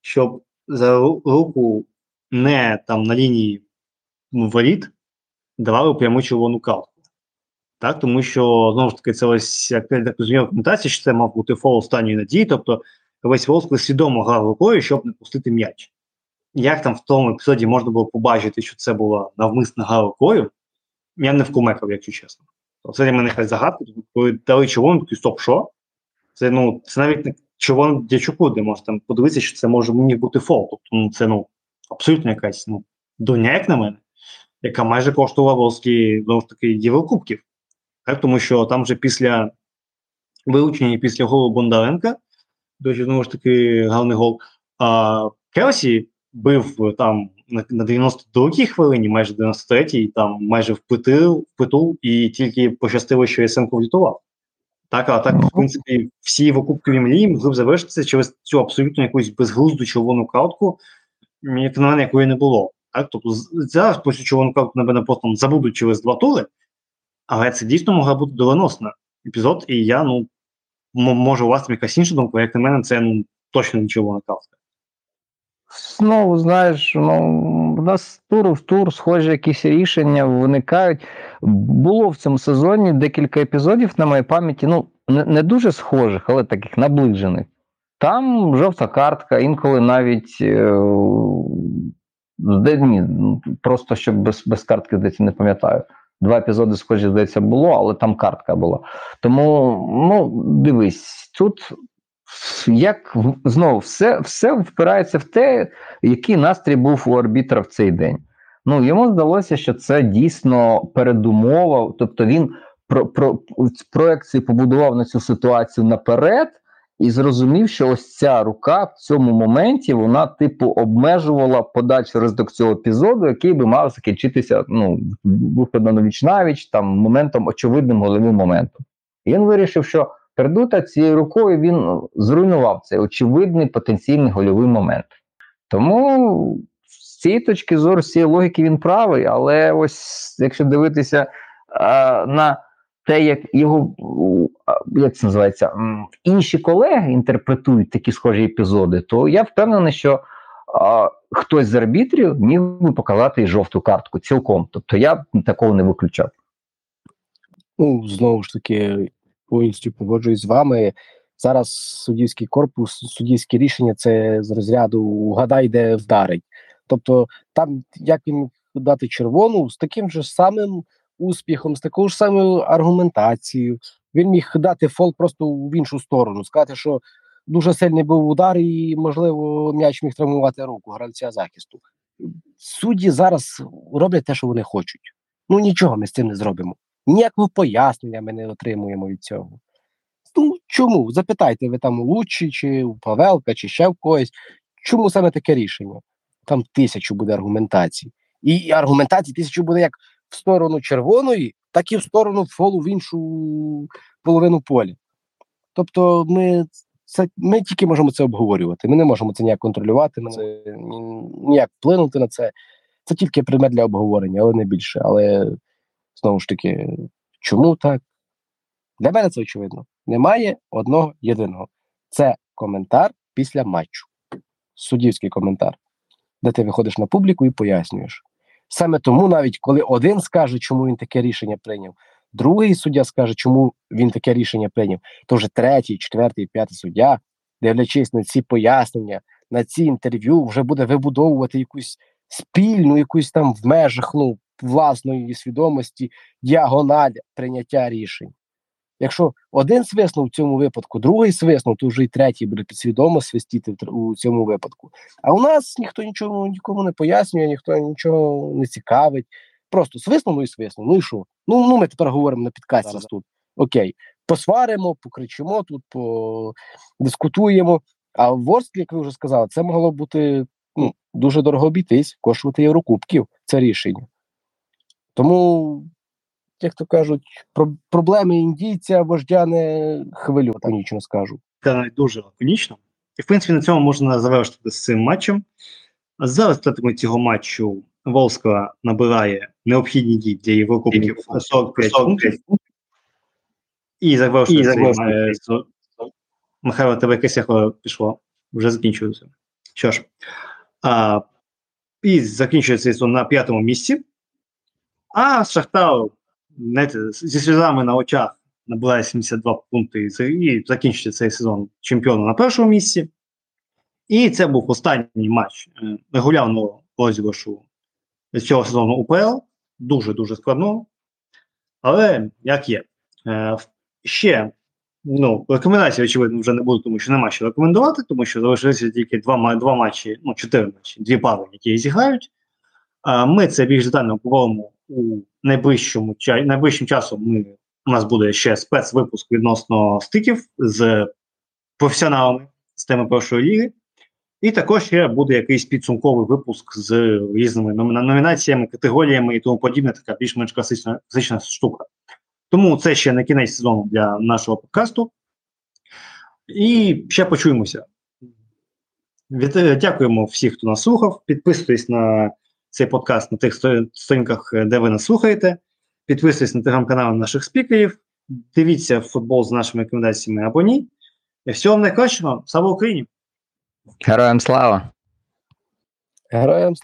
щоб за руку не там на лінії воріт давали пряму червону картку. Так, Тому що, знову ж таки, це ось як так розумію коментація, що це мав бути фол останньої надії, тобто весь Волск свідомо грав рукою, щоб не пустити м'яч. Як там в тому епізоді можна було побачити, що це була навмисна гра рукою, я не вкумекав, якщо чесно. Це для мене якась загадка, коли дали червону, такий стоп, що? Це ну, це навіть не червоно дячуку, де можна там подивитися, що це може мені бути фол. Тобто ну, це ну, абсолютно якась ну, доня, як на мене, яка майже коштувала волські знову ж таки Єврокубків. Так? Тому що там вже після вилучення після голу Бондаренка, до знову ж таки, гарний гол, а Келсі бив там на на 92-й хвилині, майже 93-й, там майже впитив, впитул, і тільки пощастило, що Ясенко влітував. Так, а так, в принципі, всі викупкові мрії могли б завершитися через цю абсолютно якусь безглузду червону картку, як на мене, якої не було. Так, тобто зараз після червону картку, напевно, просто забудуть через два тури, але це дійсно могла бути доленосна епізод, і я, ну, може, у вас там якась інша думка, як на мене, це ну, точно не червона картка. Знову знаєш, ну в нас тур в тур схожі якісь рішення виникають. Було в цьому сезоні декілька епізодів на моїй пам'яті, ну не, дуже схожих, але таких наближених. Там жовта картка, інколи навіть е, ні, просто щоб без без картки здається, не пам'ятаю. Два епізоди, схожі, здається, було, але там картка була. Тому, ну, дивись, тут як знову все все впирається в те, який настрій був у арбітра в цей день. Ну йому здалося, що це дійсно передумова, тобто він про, про проекції побудував на цю ситуацію наперед і зрозумів, що ось ця рука в цьому моменті вона, типу, обмежувала подальший розвиток цього епізоду, який би мав закінчитися ну, виходно на віч навіч, там моментом, очевидним головним моментом. І він вирішив, що. Пердута цією рукою він зруйнував цей очевидний потенційний гольовий момент. Тому з цієї точки зору, з цієї логіки він правий, але ось якщо дивитися а, на те, як його як це називається, інші колеги інтерпретують такі схожі епізоди, то я впевнений, що а, хтось з арбітрів міг би показати і жовту картку цілком. Тобто я такого не виключав. Ну, знову ж таки, повністю погоджуюсь з вами. Зараз суддівський корпус, суддівське рішення це з розряду гадай, де вдарить. Тобто, там як він дати червону з таким же самим успіхом, з такою ж самою аргументацією. Він міг дати фол просто в іншу сторону, сказати, що дуже сильний був удар, і, можливо, м'яч міг травмувати руку гравця захисту. Судді зараз роблять те, що вони хочуть. Ну нічого ми з цим не зробимо. Ніякого пояснення ми не отримуємо від цього. Ну чому? Запитайте ви там у Лучі, чи у Павелка, чи ще в когось. Чому саме таке рішення? Там тисячу буде аргументацій. І аргументацій тисячу буде як в сторону червоної, так і в сторону фолу в іншу половину поля. Тобто ми це ми тільки можемо це обговорювати. Ми не можемо це ніяк контролювати, ми ні- ніяк вплинути на це. Це тільки предмет для обговорення, але не більше. Але знову ж таки, чому так? Для мене це очевидно. Немає одного єдиного. Це коментар після матчу. Суддівський коментар, де ти виходиш на публіку і пояснюєш. Саме тому, навіть коли один скаже, чому він таке рішення прийняв, другий суддя скаже, чому він таке рішення прийняв, то вже третій, четвертий, п'ятий суддя, дивлячись на ці пояснення, на ці інтерв'ю, вже буде вибудовувати якусь спільну, якусь там в межах ну, власної свідомості діагональ прийняття рішень. Якщо один свиснув в цьому випадку, другий свиснув, то вже і третій буде підсвідомо свистіти у цьому випадку. А у нас ніхто нічого нікому не пояснює, ніхто нічого не цікавить. Просто свиснув, ну і свиснув. Ну і що? Ну, ну ми тепер говоримо на підкасті тут. Окей, посваримо, покричимо тут, подискутуємо. А в Ворсклі, як ви вже сказали, це могло бути ну, дуже дорого обійтись, коштувати єврокубків. Це рішення. Тому, як то кажуть, про- проблеми індійця вождя не хвилю, так нічого скажу. Це дуже лаконічно. І, в принципі, на цьому можна завершити з цим матчем. За результатами цього матчу Волскла набирає необхідні дії для Єврокубків 45 пунктів. І завершує цей завершує. матч. з- Михайло, тебе якесь пішло. Вже закінчується. Що ж, а, і закінчує цей сезон на п'ятому місці. А Шахтар знаєте, зі сльозами на очах набирає 72 пункти і за- і закінчує цей сезон чемпіоном на першому місці. І це був останній матч е, регулярного розіграшу цього сезону УПЛ. Дуже-дуже складно. Але як є. Е, ще ну, рекомендацій, очевидно, вже не буду, тому що нема що рекомендувати, тому що залишилися тільки два, два матчі, ну, чотири матчі, дві пари, які зіграють. Ми це більш детально поговоримо у найближчому найближчим часом. Ми, у нас буде ще спецвипуск відносно стиків з професіоналами з теми першої ліги. І також ще буде якийсь підсумковий випуск з різними номінаціями, категоріями і тому подібне, така більш-менш класична, класична штука. Тому це ще не кінець сезону для нашого подкасту. І ще почуємося. Дякуємо всіх, хто нас слухав. Підписуйтесь на цей подкаст на тих сторінках, е, де ви нас слухаєте. Підписуйтесь на телеграм-канал наших спікерів. Дивіться футбол з нашими рекомендаціями або ні. І Всього вам найкращого. Слава Україні! Героям слава! Героям слава!